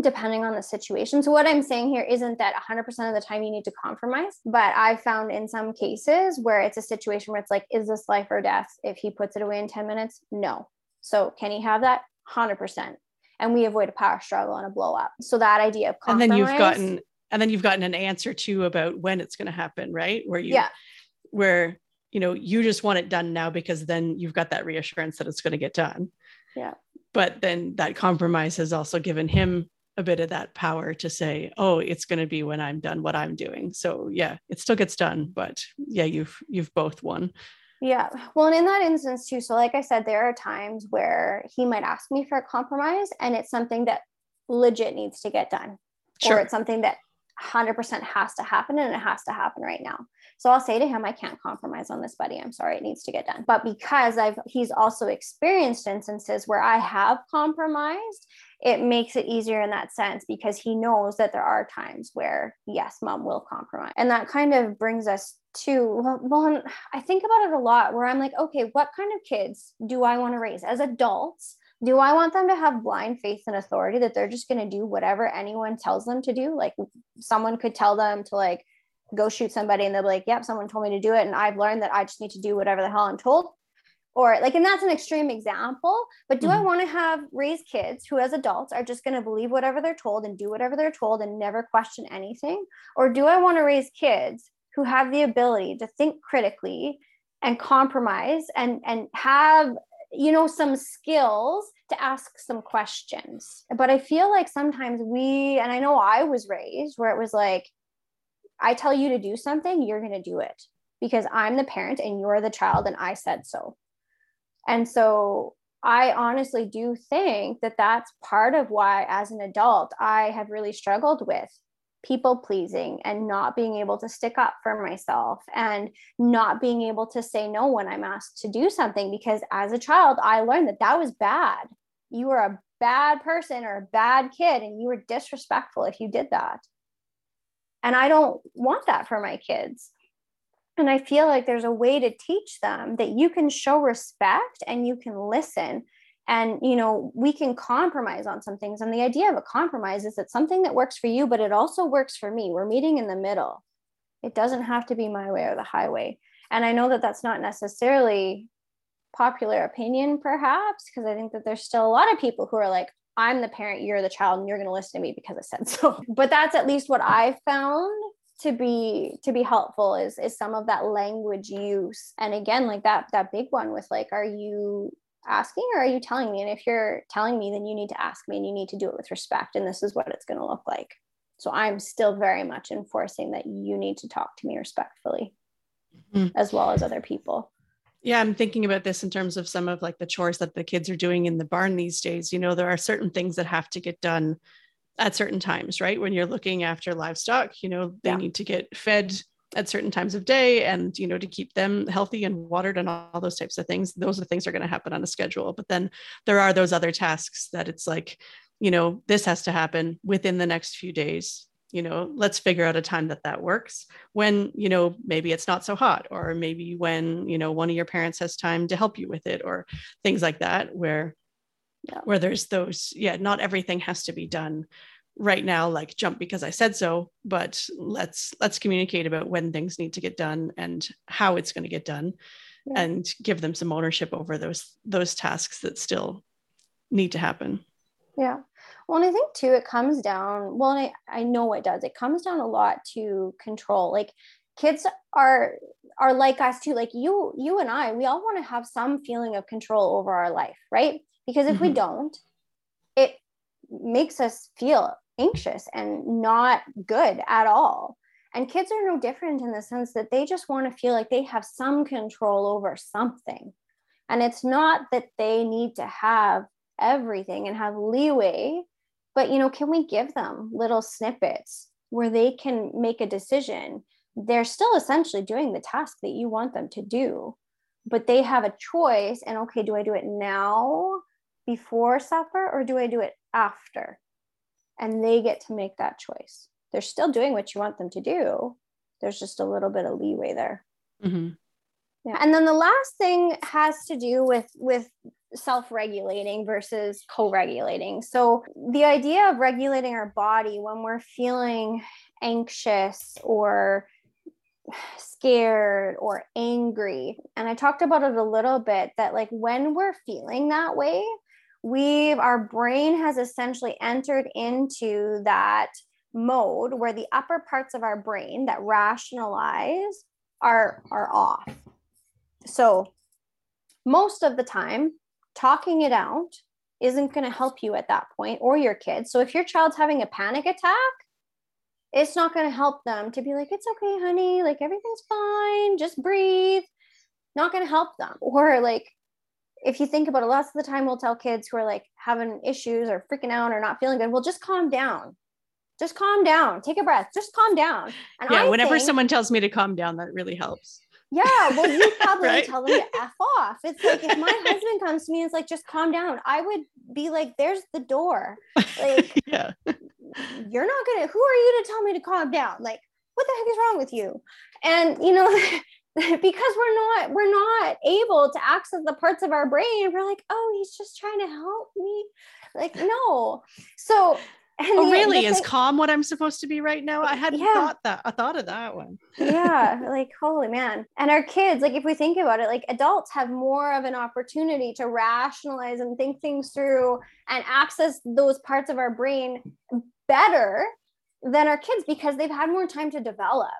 depending on the situation. So what I'm saying here isn't that 100% of the time you need to compromise, but I found in some cases where it's a situation where it's like is this life or death if he puts it away in 10 minutes? No. So can he have that? 100%. And we avoid a power struggle and a blow up. So that idea of compromise And then you've gotten and then you've gotten an answer too about when it's going to happen, right? Where you Yeah. where you know you just want it done now because then you've got that reassurance that it's going to get done. Yeah but then that compromise has also given him a bit of that power to say oh it's going to be when i'm done what i'm doing. So yeah it still gets done but yeah you've you've both won. Yeah. Well and in that instance too so like i said there are times where he might ask me for a compromise and it's something that legit needs to get done. Sure. or it's something that 100% has to happen and it has to happen right now so I'll say to him, I can't compromise on this, buddy. I'm sorry, it needs to get done. But because I've he's also experienced instances where I have compromised, it makes it easier in that sense because he knows that there are times where yes, mom will compromise. And that kind of brings us to well, I think about it a lot where I'm like, okay, what kind of kids do I want to raise as adults? do I want them to have blind faith and authority that they're just going to do whatever anyone tells them to do? Like someone could tell them to like go shoot somebody and they'll be like, yep, someone told me to do it. And I've learned that I just need to do whatever the hell I'm told. Or like, and that's an extreme example, but do mm-hmm. I want to have raised kids who, as adults, are just going to believe whatever they're told and do whatever they're told and never question anything? Or do I want to raise kids who have the ability to think critically and compromise and, and have, you know, some skills to ask some questions? But I feel like sometimes we, and I know I was raised where it was like, I tell you to do something, you're going to do it because I'm the parent and you're the child and I said so. And so I honestly do think that that's part of why, as an adult, I have really struggled with people pleasing and not being able to stick up for myself and not being able to say no when I'm asked to do something. Because as a child, I learned that that was bad. You were a bad person or a bad kid and you were disrespectful if you did that. And I don't want that for my kids. And I feel like there's a way to teach them that you can show respect and you can listen. And, you know, we can compromise on some things. And the idea of a compromise is that something that works for you, but it also works for me. We're meeting in the middle. It doesn't have to be my way or the highway. And I know that that's not necessarily popular opinion, perhaps, because I think that there's still a lot of people who are like, I'm the parent, you're the child, and you're going to listen to me because I said so. But that's at least what I found to be to be helpful is is some of that language use and again like that that big one with like are you asking or are you telling me and if you're telling me then you need to ask me and you need to do it with respect and this is what it's going to look like so i'm still very much enforcing that you need to talk to me respectfully mm. as well as other people yeah i'm thinking about this in terms of some of like the chores that the kids are doing in the barn these days you know there are certain things that have to get done at certain times right? When you're looking after livestock you know they yeah. need to get fed at certain times of day and you know to keep them healthy and watered and all those types of things those are things that are going to happen on a schedule. But then there are those other tasks that it's like you know this has to happen within the next few days you know let's figure out a time that that works when you know maybe it's not so hot or maybe when you know one of your parents has time to help you with it or things like that where yeah. where there's those yeah not everything has to be done right now like jump because i said so but let's let's communicate about when things need to get done and how it's going to get done yeah. and give them some ownership over those those tasks that still need to happen yeah well and i think too it comes down well I, I know it does it comes down a lot to control like kids are are like us too like you you and i we all want to have some feeling of control over our life right? Because if mm-hmm. we don't it makes us feel anxious and not good at all. And kids are no different in the sense that they just want to feel like they have some control over something. And it's not that they need to have everything and have leeway but you know can we give them little snippets where they can make a decision they're still essentially doing the task that you want them to do but they have a choice and okay do i do it now before supper or do I do it after? And they get to make that choice. They're still doing what you want them to do. There's just a little bit of leeway there. Mm-hmm. Yeah. And then the last thing has to do with with self-regulating versus co-regulating. So the idea of regulating our body when we're feeling anxious or scared or angry. And I talked about it a little bit that like when we're feeling that way, we've our brain has essentially entered into that mode where the upper parts of our brain that rationalize are are off so most of the time talking it out isn't going to help you at that point or your kids so if your child's having a panic attack it's not going to help them to be like it's okay honey like everything's fine just breathe not going to help them or like if you think about it, lots of the time we'll tell kids who are like having issues or freaking out or not feeling good, well, just calm down. Just calm down. Take a breath. Just calm down. And yeah, I whenever think, someone tells me to calm down, that really helps. Yeah, well, you probably right? tell them to f off. It's like if my husband comes to me and is like, "Just calm down," I would be like, "There's the door." Like, yeah, you're not gonna. Who are you to tell me to calm down? Like, what the heck is wrong with you? And you know, because we're not we're not able to access the parts of our brain we're like oh he's just trying to help me like no so oh the, really? the is calm what i'm supposed to be right now? I hadn't yeah. thought that i thought of that one. Yeah like holy man. And our kids like if we think about it like adults have more of an opportunity to rationalize and think things through and access those parts of our brain better than our kids because they've had more time to develop.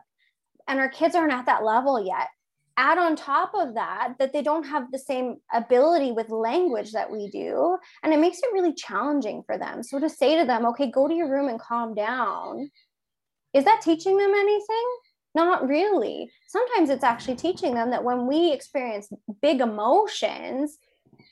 And our kids aren't at that level yet add on top of that that they don't have the same ability with language that we do and it makes it really challenging for them so to say to them okay go to your room and calm down is that teaching them anything not really sometimes it's actually teaching them that when we experience big emotions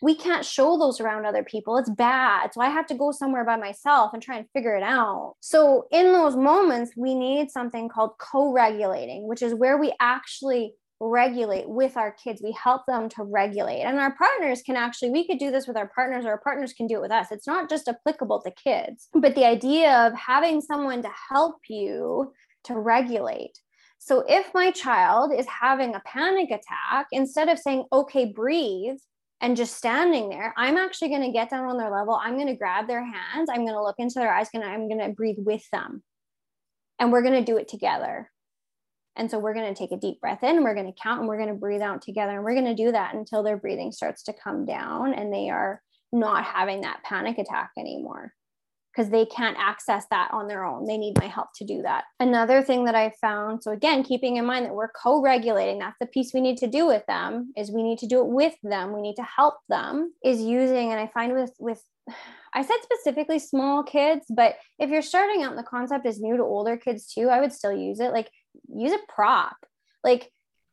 we can't show those around other people. It's bad. So I have to go somewhere by myself and try and figure it out. So in those moments, we need something called co regulating, which is where we actually regulate with our kids. We help them to regulate. And our partners can actually, we could do this with our partners, or our partners can do it with us. It's not just applicable to kids, but the idea of having someone to help you to regulate. So if my child is having a panic attack, instead of saying, okay, breathe, and just standing there, I'm actually going to get down on their level. I'm going to grab their hands. I'm going to look into their eyes and I'm going to breathe with them. And we're going to do it together. And so we're going to take a deep breath in, we're going to count, and we're going to breathe out together. And we're going to do that until their breathing starts to come down and they are not having that panic attack anymore. because they can't access that on their own. They need my help to do that. Another thing that I found, so again, keeping in mind that we're co-regulating, that's the piece we need to do with them, is we need to do it with them. We need to help them, is using, and I find with with I said specifically small kids, but if you're starting out and the concept is new to older kids too, I would still use it. Like use a prop. Like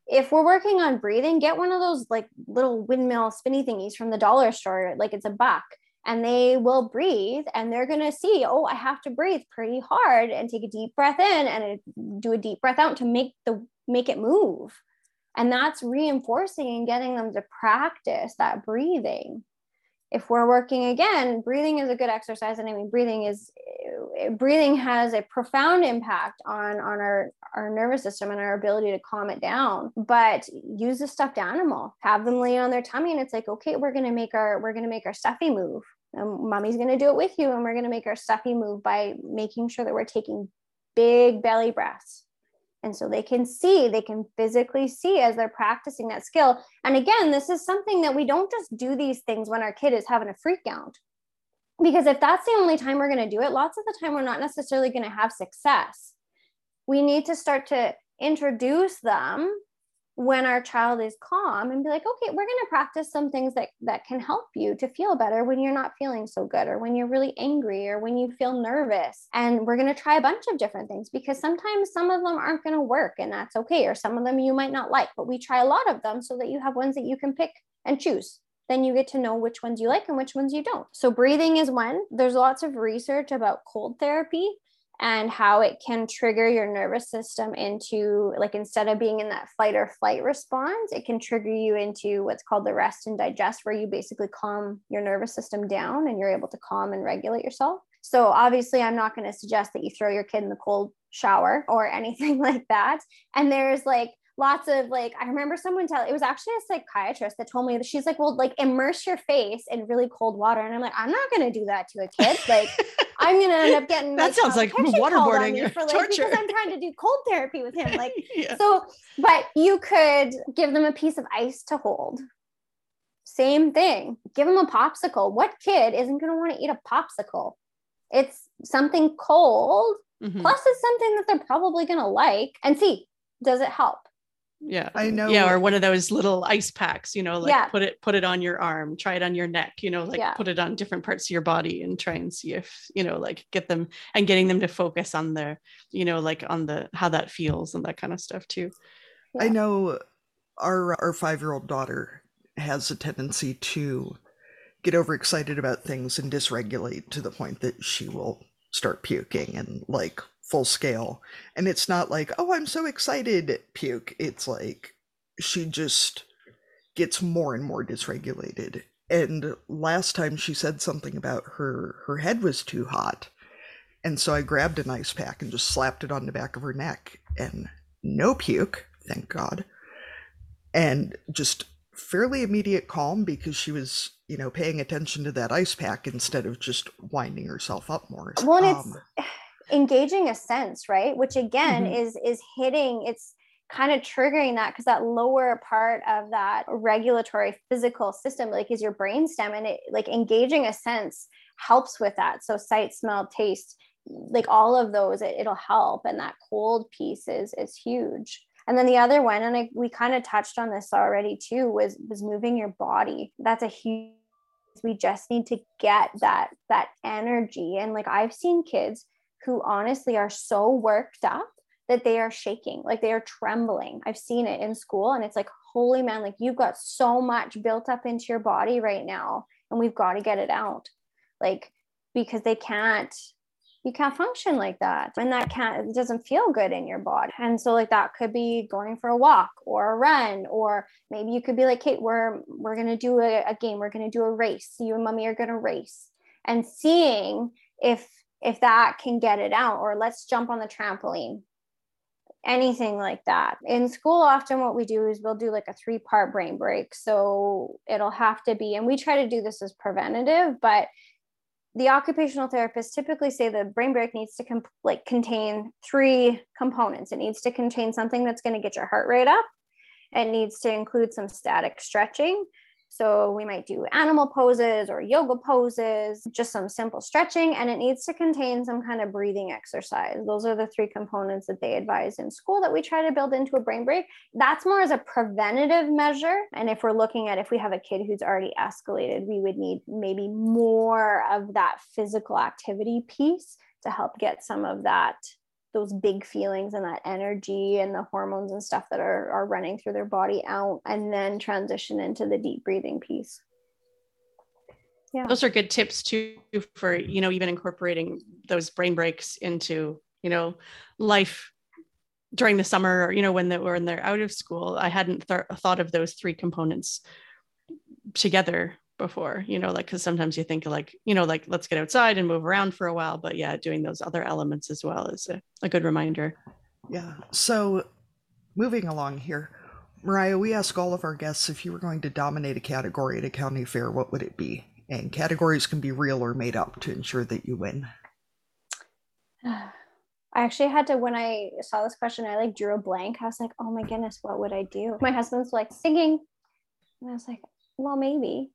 if we're working on breathing, get one of those like little windmill spinny thingies from the dollar store, like it's a buck and they will breathe and they're going to see oh i have to breathe pretty hard and take a deep breath in and do a deep breath out to make the make it move and that's reinforcing and getting them to practice that breathing if we're working again breathing is a good exercise. And i mean breathing is eh, breathing has a profound impact on on our our nervous system and our ability to calm it down. But use a stuffed animal have them lay on their tummy and it's like okay we're going to make our we're going to make our stuffy move. And mommy's going to do it with you and we're going to make our stuffy move by making sure that we're taking big belly breaths and so they can see they can physically see as they're practicing that skill. And again this is something that we don't just do these things when our kid is having a freak out. Because if that's the only time we're going to do it lots of the time we're not necessarily going to have success. We need to start to introduce them when our child is calm and be like okay we're going to practice some things that that can help you to feel better when you're not feeling so good or when you're really angry or when you feel nervous and we're going to try a bunch of different things because sometimes some of them aren't going to work and that's okay or some of them you might not like but we try a lot of them so that you have ones that you can pick and choose then you get to know which ones you like and which ones you don't. So, breathing is one. There's lots of research about cold therapy and how it can trigger your nervous system into like instead of being in that fight or flight response it can trigger you into what's called the rest and digest where you basically calm your nervous system down and you're able to calm and regulate yourself. So obviously i'm not going to suggest that you throw your kid in the cold shower or anything like that. And there's like lots of like i remember someone tell it was actually a psychiatrist that told me that she's like well like immerse your face in really cold water. And i'm like i'm not going to do that to a kid. Like i'm going to end up getting that sounds like waterboarding for, like, torture. because i'm trying to do cold therapy with him like yeah. so but you could give them a piece of ice to hold. Same thing. Give them a popsicle. What kid isn't going to want to eat a popsicle? It's something cold mm-hmm. plus it's something that they're probably going to like. And see does it help yeah i know yeah or one of those little ice packs you know like yeah. put it put it on your arm try it on your neck you know like yeah. put it on different parts of your body and try and see if you know like get them and getting them to focus on the you know like on the how that feels and that kind of stuff too yeah. i know our our five year old daughter has a tendency to get overexcited about things and dysregulate to the point that she will start puking and like full scale. And it's not like, oh, I'm so excited, puke. It's like she just gets more and more dysregulated. And last time she said something about her her head was too hot. And so I grabbed an ice pack and just slapped it on the back of her neck and no puke, thank God. And just fairly immediate calm because she was, you know, paying attention to that ice pack instead of just winding herself up more. Well, um, it's engaging a sense right? Which again mm-hmm. is is hitting it's kind of triggering that because that lower part of that regulatory physical system like is your brain stem and it like engaging a sense helps with that. So sight smell taste like all of those it, it'll help and that cold piece is is huge. And then the other one and I, we kind of touched on this already too was was moving your body. That's a huge we just need to get that that energy. And like i've seen kids who honestly are so worked up that they are shaking, like they are trembling. I've seen it in school and it's like, holy man, like you've got so much built up into your body right now and we've got to get it out. Like, because they can't, you can't function like that. And that can't, it doesn't feel good in your body. And so like that could be going for a walk or a run, or maybe you could be like, Kate, we're, we're going to do a, a game. We're going to do a race. You and mommy are going to race and seeing if if that can get it out or let's jump on the trampoline. Anything like that. In school often what we do is we'll do like a three part brain break. So it'll have to be and we try to do this as preventative but the occupational therapists typically say the brain break needs to like contain three components. It needs to contain something that's going to get your heart rate up. It needs to include some static stretching So we might do animal poses or yoga poses, just some simple stretching, and it needs to contain some kind of breathing exercise. Those are the three components that they advise in school that we try to build into a brain break. That's more as a preventative measure. And if we're looking at if we have a kid who's already escalated, we would need maybe more of that physical activity piece to help get some of that those big feelings and that energy and the hormones and stuff that are, are running through their body out and then transition into the deep breathing piece. Yeah. Those are good tips too for you know even incorporating those brain breaks into you know life during the summer or you know when they, when they're out of school. I hadn't th- thought of those three components together before you know like because sometimes you think like you know like let's get outside and move around for a while but yeah doing those other elements as well is a, a good reminder yeah so moving along here mariah we ask all of our guests if you were going to dominate a category at a county fair what would it be and categories can be real or made up to ensure that you win I actually had to when I saw this question, I like drew a blank. I was like, oh my goodness, what would I do? My husband's like singing. And I was like, well, maybe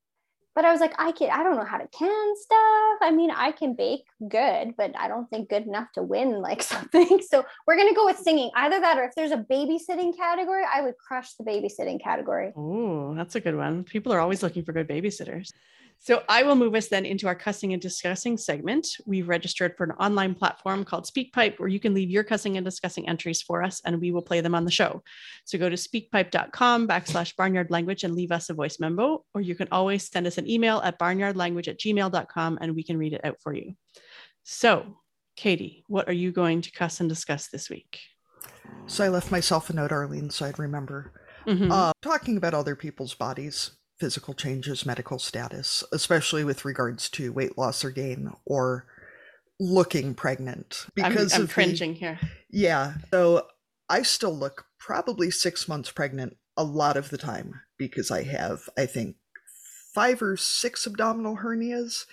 but I was like, I can I don't know how to can stuff. I mean, I can bake good, but I don't think good enough to win like something. So we're gonna go with singing. Either that or if there's a babysitting category, I would crush the babysitting category. Oh, that's a good one. People are always looking for good babysitters. So I will move us then into our cussing and discussing segment. We've registered for an online platform called SpeakPipe where you can leave your cussing and discussing entries for us and we will play them on the show. So go to speakpipe.com backslash barnyard language and leave us a voice memo, or you can always send us an email at barnyardlanguage at gmail.com and we can read it out for you. So Katie, what are you going to cuss and discuss this week? So I left myself a note, Arlene, so I'd remember. Mm-hmm. Uh, talking about other people's bodies physical changes, medical status, especially with regards to weight loss or gain or looking pregnant. Because I'm, I'm cringing the, here. Yeah. So I still look probably six months pregnant a lot of the time because I have, I think, five or six abdominal hernias,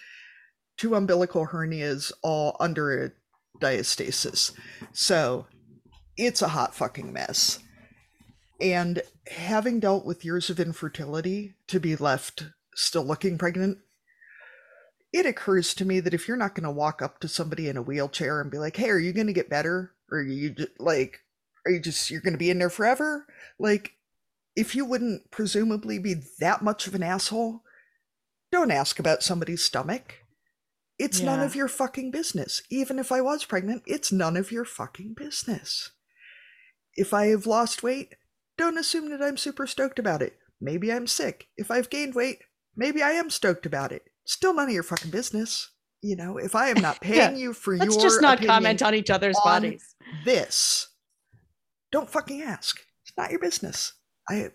two umbilical hernias, all under a diastasis. So it's a hot fucking mess. And having dealt with years of infertility to be left still looking pregnant, it occurs to me that if you're not going to walk up to somebody in a wheelchair and be like, "Hey, are you going to get better?" or are you like, "Are you just you're going to be in there forever?" Like, if you wouldn't presumably be that much of an asshole, don't ask about somebody's stomach. It's yeah. none of your fucking business. Even if I was pregnant, it's none of your fucking business. If I have lost weight, don't assume that I'm super stoked about it. Maybe I'm sick. If I've gained weight, maybe I am stoked about it. Still none of your fucking business. You know, if I am not paying yeah. you for Let's your just not comment on each other's on bodies. This, don't fucking ask. It's not your business. I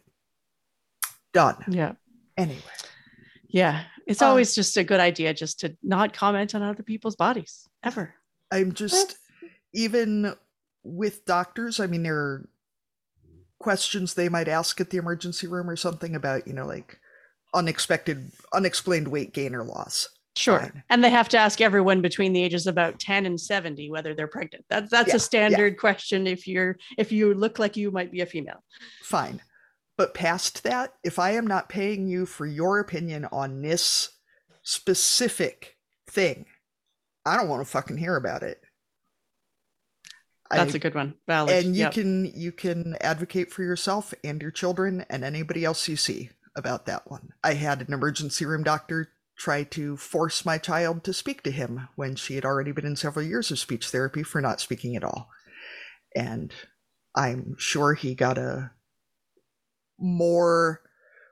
done. Yeah. Anyway. Yeah, it's um, always just a good idea just to not comment on other people's bodies ever. I'm just even with doctors. I mean, there are questions they might ask at the emergency room or something about, you know, like unexpected, unexplained weight gain or loss. Sure. Fine. And they have to ask everyone between the ages of about 10 and 70 whether they're pregnant. That's that's yeah, a standard yeah. question if you're if you look like you might be a female. Fine. But past that, if I am not paying you for your opinion on this specific thing, I don't want to fucking hear about it. That's I, a good one. Valid. And you yep. can you can advocate for yourself and your children and anybody else you see about that one. I had an emergency room doctor try to force my child to speak to him when she had already been in several years of speech therapy for not speaking at all. And I'm sure he got a more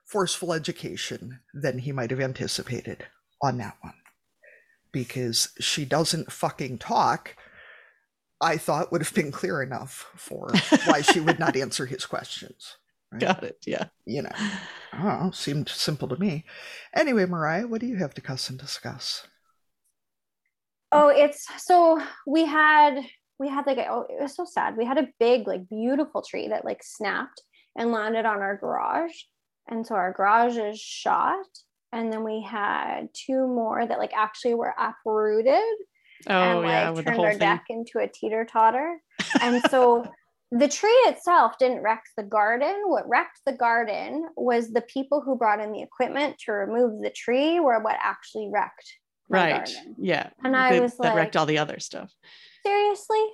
forceful education than he might have anticipated on that one. Because she doesn't fucking talk I thought would have been clear enough for why she would not answer his questions. Right? Got it. Yeah. You know, oh, seemed simple to me. Anyway, Mariah, what do you have to cuss and discuss? Oh, it's so we had we had like a, oh, it was so sad. We had a big like beautiful tree that like snapped and landed on our garage, and so our garage is shot. And then we had two more that like actually were uprooted oh, and like yeah, turned our thing. deck into a teeter totter. And so the tree itself didn't wreck the garden. What wrecked the garden was the people who brought in the equipment to remove the tree were what actually wrecked. right. garden. Yeah. And I was that wrecked all the other stuff. Seriously?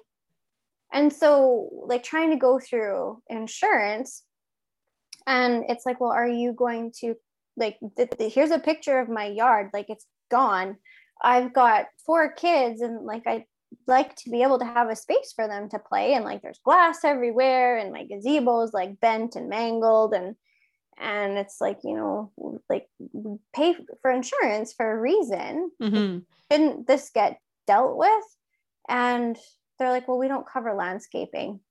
And so, like, trying to go through insurance, and it's like, well, are you going to, like, th- th- here's a picture of my yard, like, it's gone. I've got four kids, and like, I like to be able to have a space for them to play, and like, there's glass everywhere, and my gazebo is like bent and mangled, and and it's like, you know, like, pay for insurance for a reason Mhm. didn't this get dealt with? And they're like, well, we don't cover landscaping.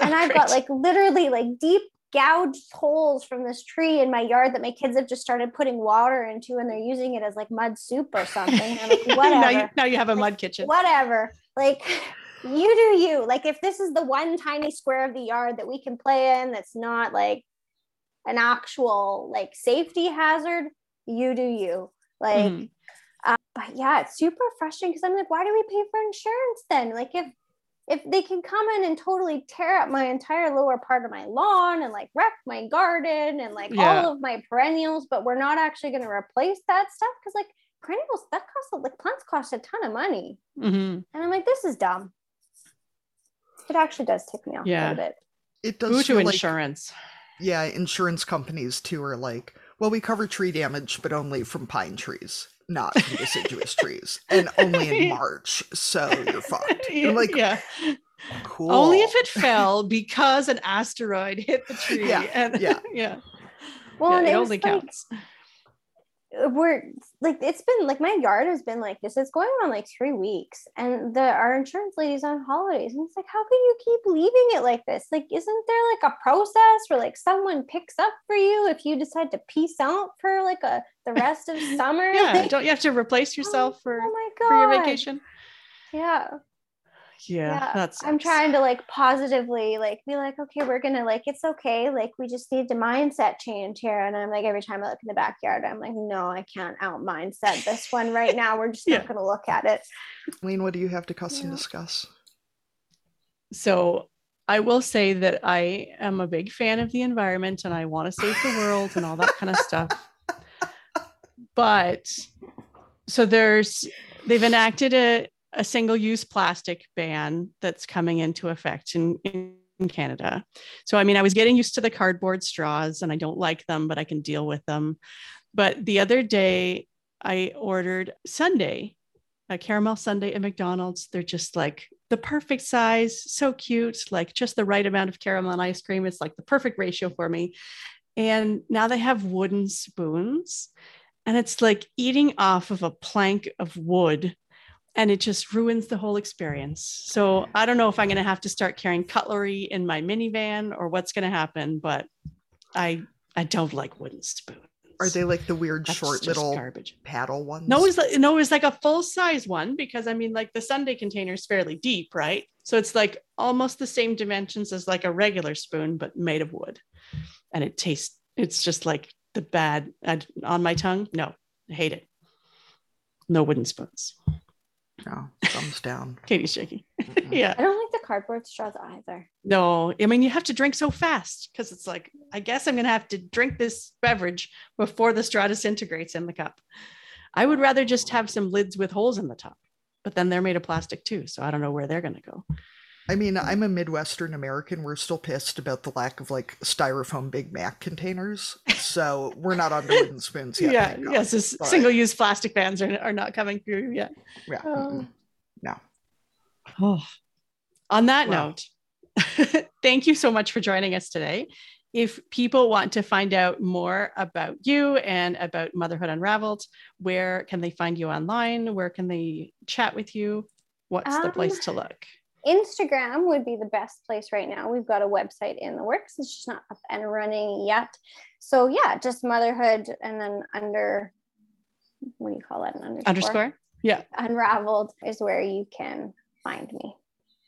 And Oh, I've got like literally like deep gouged holes from this tree in my yard that my kids have just started putting water into and they're using it as like mud soup or something. Like, now, whatever. you, now you have a Like, mud kitchen. whatever. Like you do you. Like if this is the one tiny square of the yard that we can play in that's not like an actual like safety hazard, you do you. Like uh, but yeah, it's super frustrating because I'm like, why do we pay for insurance then? Like if if they can come in and totally tear up my entire lower part of my lawn and like wreck my garden and like Yeah. all of my perennials, but we're not actually going to replace that stuff because like perennials that cost like plants cost a ton of money, Mhm. and I'm like, this is dumb. It actually does tick me off a little bit. It does Boo to feel like insurance. yeah, insurance companies too are like, well, we cover tree damage, but only from pine trees, not from deciduous trees, and only in March, so you're fucked. I'm like, yeah. cool. Only if it fell because an asteroid hit the tree. Yeah, and, yeah. yeah. Well, yeah, and it it was only like, counts. We're like it's been like my yard has been like this it's going on like three weeks and the our insurance lady's on holidays and it's like how can you keep leaving it like this like isn't there like a process where like someone picks up for you if you decide to peace out for like a the rest of summer Yeah. Like, Don't you have to replace oh yourself for, oh my god for your vacation? yeah Yeah. yeah That's i'm trying to like positively like be like okay we're gonna like it's okay like we just need to mindset change here and i'm like every time i look in the backyard i'm like no i can't out mindset this one right now we're just Yeah. not gonna look at it Lean, what do you have to custom Yeah. discuss? So I will say that I am a big fan of the environment and I want to save the world and all that kind of stuff. But so there's they've enacted a, a single-use plastic ban that's coming into effect in, in Canada. So I mean I was getting used to the cardboard straws and I don't like them, but I can deal with them. But the other day I ordered Sunday a caramel sundae at McDonald's. They're just like the perfect size, so cute, like just the right amount of caramel and ice cream. It's like the perfect ratio for me. And now they have wooden spoons, and it's like eating off of a plank of wood. And it just ruins the whole experience. So I don't know if I'm going to have to start carrying cutlery in my minivan or what's going to happen, but I I don't like wooden spoons. Are they like the weird That's short little garbage? paddle ones? No, it's like no, it's like a full size one because I mean, like the sundae container is fairly deep, right? So it's like almost the same dimensions as like a regular spoon, but made of wood, and it tastes. It's just like the bad I, on my tongue. No, I hate it. No wooden spoons. No, thumbs down. Katie's shaking. Yeah. I don't like the cardboard straws either. No, I mean you have to drink so fast because it's like I guess I'm gonna have to drink this beverage before the straw disintegrates in the cup. I would rather just have some lids with holes in the top, but then they're made of plastic too, so I don't know where they're gonna go. I mean, I'm a Midwestern American. We're still pissed about the lack of like styrofoam Big Mac containers. So we're not on the wooden spoons yet. yeah, thank God. yes, this But- single-use plastic bans are, are not coming through yet. Yeah. Oh. mm-mm. Oh. On that Well. note, thank you so much for joining us today. If people want to find out more about you and about Motherhood Unraveled, where can they find you online? Where can they chat with you? What's the Um, place to look? Instagram would be the best place right now. We've got a website in the works. It's just not up and running yet. So yeah, just motherhood and then under what do you call that? An underscore? Underscore? Yeah. Unraveled is where you can find me.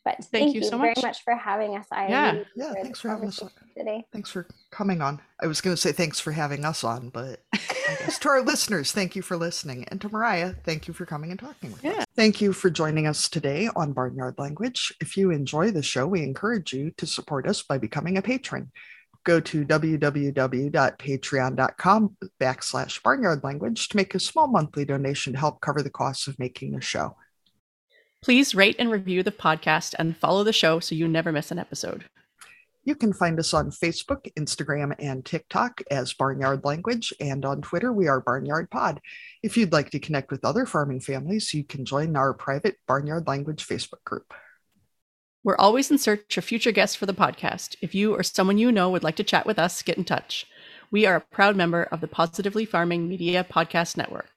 But thank, you you, so very much. much for having us. I Yeah. really Yeah, thanks for having us on. today. Thanks for coming on. I was going to say thanks for having us on, but guess. to our listeners, thank you for listening. And to Mariah, thank you for coming and talking with Yeah. us. Thank you for joining us today on Barnyard Language. If you enjoy the show, we encourage you to support us by becoming a patron. Go to www.patreon.com backslash barnyard language to make a small monthly donation to help cover the costs of making the show. Please rate and review the podcast and follow the show so you never miss an episode. You can find us on Facebook, Instagram, and TikTok as Barnyard Language, and on Twitter, we are Barnyard Pod. If you'd like to connect with other farming families, you can join our private Barnyard Language Facebook group. We're always in search of future guests for the podcast. If you or someone you know would like to chat with us, get in touch. We are a proud member of the Positively Farming Media Podcast Network.